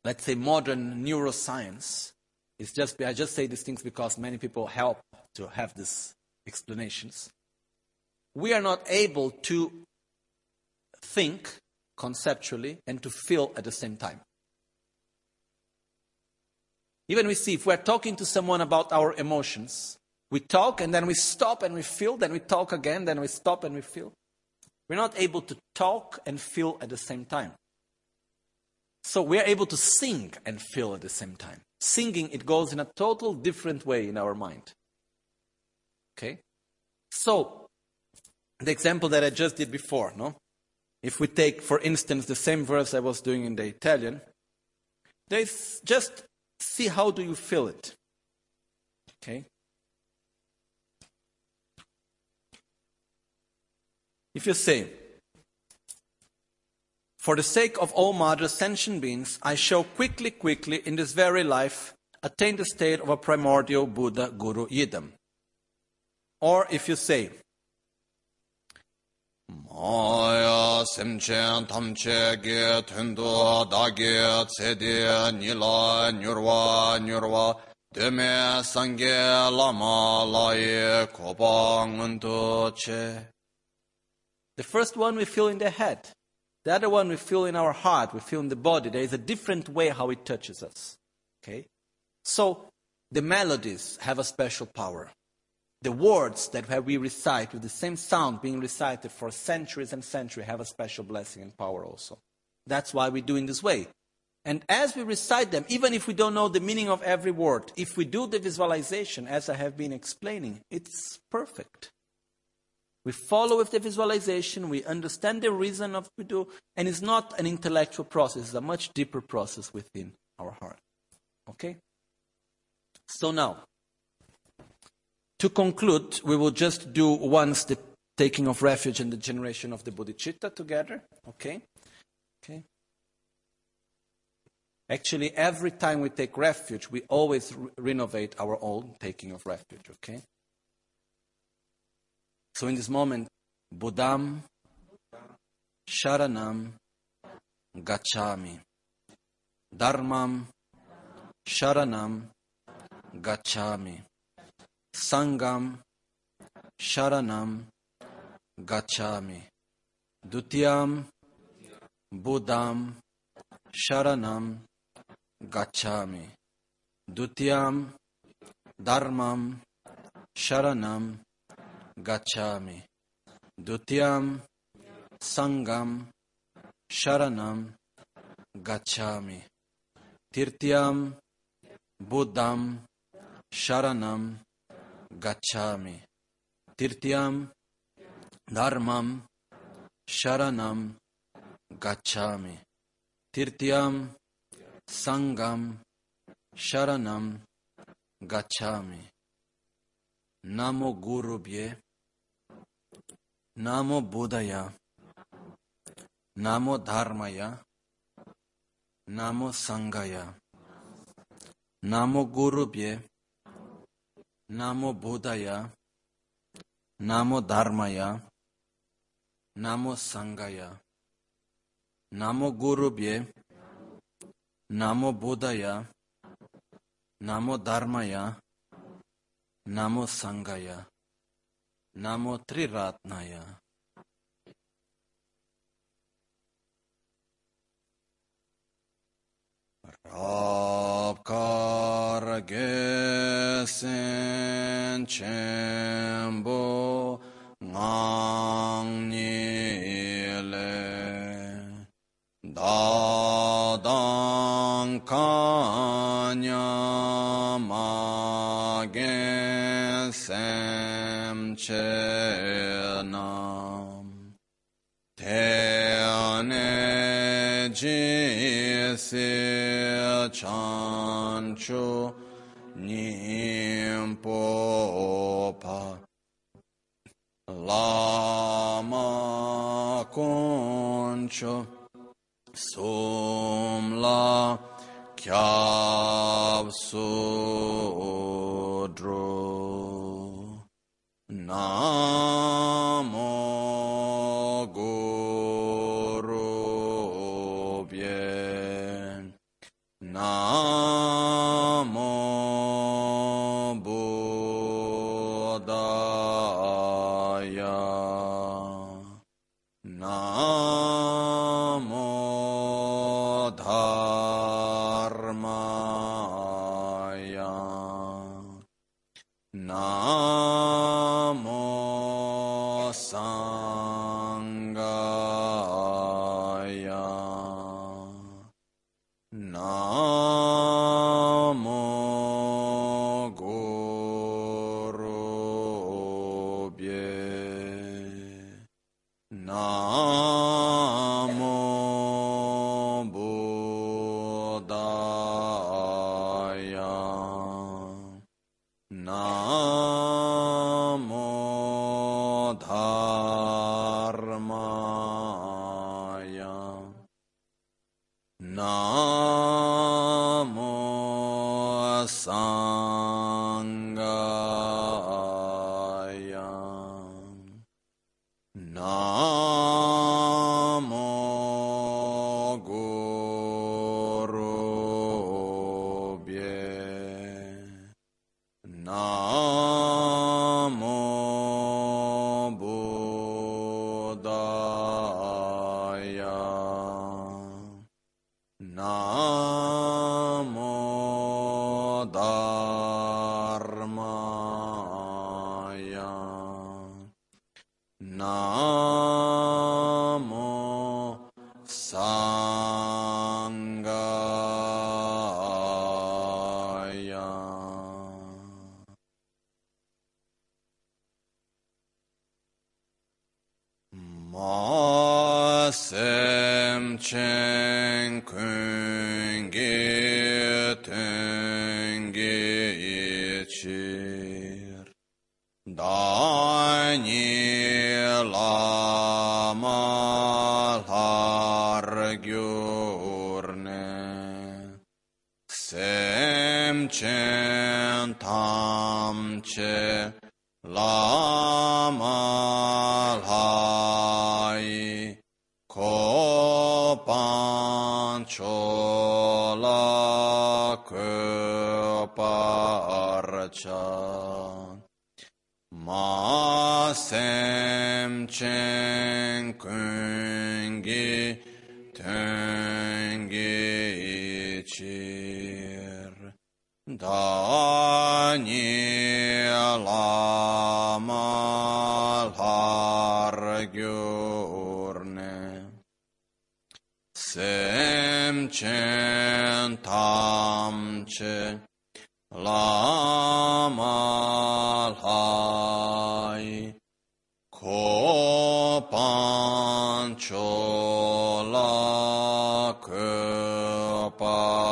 let's say, modern neuroscience, it's just, I just say these things because many people help to have these explanations. We are not able to think conceptually and to feel at the same time. Even we see if we're talking to someone about our emotions, we talk and then we stop and we feel, then we talk again, then we stop and we feel. We're not able to talk and feel at the same time. So we're able to sing and feel at the same time. Singing, it goes in a total different way in our mind. Okay? So, the example that I just did before, no? If we take, for instance, the same verse I was doing in the Italian, there's just see how do you feel it. Okay? If you say, For the sake of all mother sentient beings, I shall quickly, quickly, in this very life, attain the state of a primordial Buddha Guru Yidam. Or if you say, Maya tamche nila nyurwa nyurwa deme sangye lama laye koba ngundu che. The first one we feel in the head. The other one we feel in our heart, we feel in the body. There is a different way how it touches us. Okay? So the melodies have a special power the words that we recite with the same sound being recited for centuries and centuries have a special blessing and power also. That's why we do in this way. And as we recite them, even if we don't know the meaning of every word, if we do the visualization, as I have been explaining, it's perfect. We follow with the visualization, we understand the reason of what we do, and it's not an intellectual process, it's a much deeper process within our heart. Okay? So now, to conclude, we will just do once the taking of refuge and the generation of the bodhicitta together. Okay? Okay. Actually, every time we take refuge, we always re- renovate our own taking of refuge. Okay? So in this moment, Buddham, Sharanam, Gachami. Dharmam, Sharanam, Gachami. Sangam Sharanam Gachami. Dutiyam Buddham Sharanam Gachami. Dutiyam Dharmam Sharanam Gachami. Dutiyam Sangam Sharanam Gachami. Tirtiyam Buddham Sharanam gacchami. Tirtyam dharmam sharanam gacchami. Tirtyam sangam sharanam gacchami. Namo Gurubhye, Namo Buddhaya, Namo Dharmaya, Namo Sangaya, Namo Gurubhye, Namo Buddhaya, Namo Dharmaya, Namo Sanghaya, Namo Gurubhye, Namo Buddhaya, Namo Dharmaya, Namo Sanghaya, Namo Rab karge sen chembo ngang nile. Dadang kanya magen sem chancho nyingpo pa. Lama concho som la khyab sudro namo hargjörne. Semchen tamche lamal hai ko panchola köparcha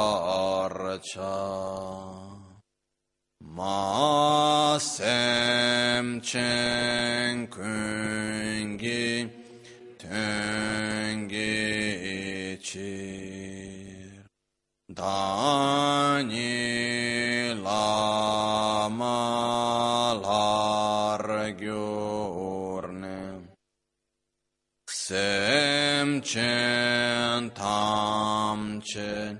ma semchen kungi tengi chir. Dani lama lar gyurne. Sem chen tam chen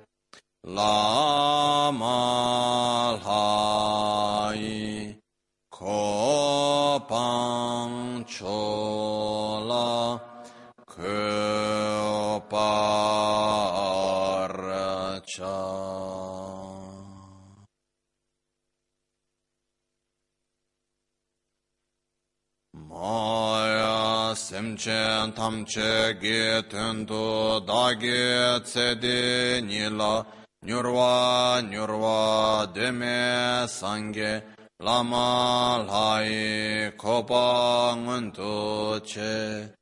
tamche ge tento dage tsede nila nyurwa nyurwa deme sange lama lai kopa ngunto che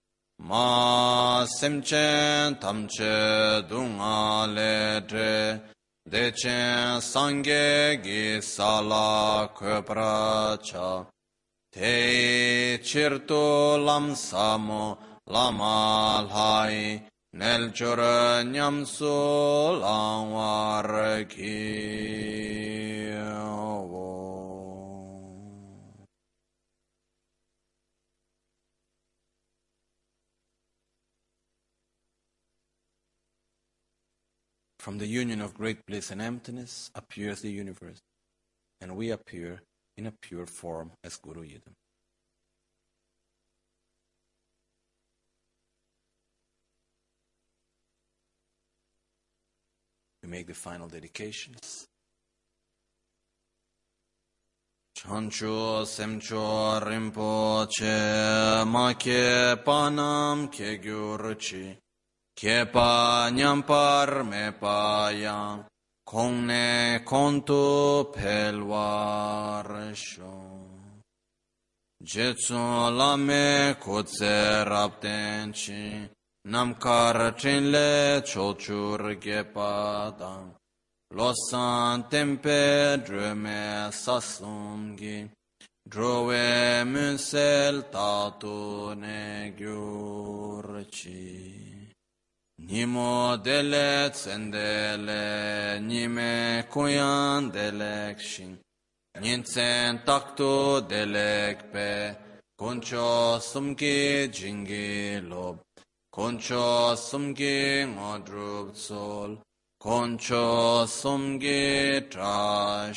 ma semchen tamche dunga le tre dechen sange ge sala kopra cha te chirto lam samo lama lai nel chora nyamsu langwar ki From the union of great bliss and emptiness appears the universe, and we appear in a pure form as Guru Yidam. Make the final dedications. Chancho semcho rinpoche ma ke panam ke gyurchi Kepa nyampar me pa yang kong ne kontu pelwar sho. Jetsu lame kutse rapten chi namkar chinle chochur gepa dang. Losan tempe drume sasum gi drove munsel tatu ne gyurchi. Nimo dele tsendele, nime kuyan delek shin. Nintsen taktu delek pe, koncho sumki jingi lob. Koncho sumki ngodrub sol, sumki trashishon.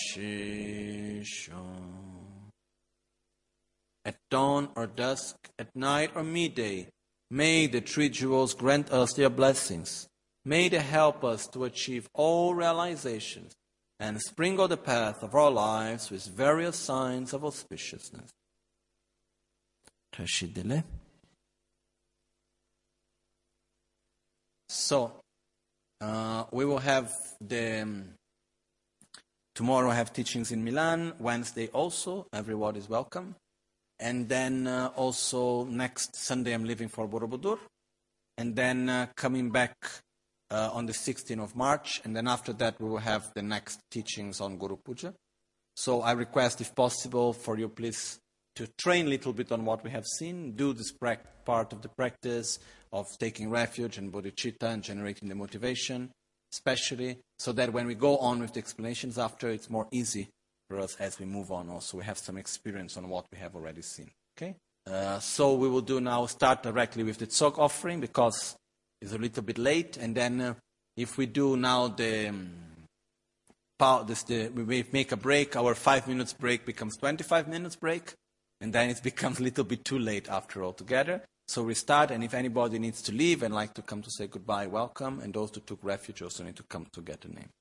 At dawn or dusk, at night or midday, May the three jewels grant us their blessings. May they help us to achieve all realizations and sprinkle the path of our lives with various signs of auspiciousness. So, uh, we will have the. Um, tomorrow, I have teachings in Milan. Wednesday also. Everyone is welcome. And then uh, also next Sunday, I'm leaving for Borobudur. And then uh, coming back uh, on the 16th of March. And then after that, we will have the next teachings on Guru Puja. So I request, if possible, for you please to train a little bit on what we have seen, do this part of the practice of taking refuge and bodhicitta and generating the motivation, especially so that when we go on with the explanations after, it's more easy for us as we move on also. We have some experience on what we have already seen. Okay? Uh, so we will do now start directly with the tzok offering because it's a little bit late. And then uh, if we do now the, um, this, the, we make a break, our five minutes break becomes 25 minutes break. And then it (laughs) becomes a little bit too late after all together. So we start, and if anybody needs to leave and like to come to say goodbye, welcome. And those who took refuge also need to come to get a name.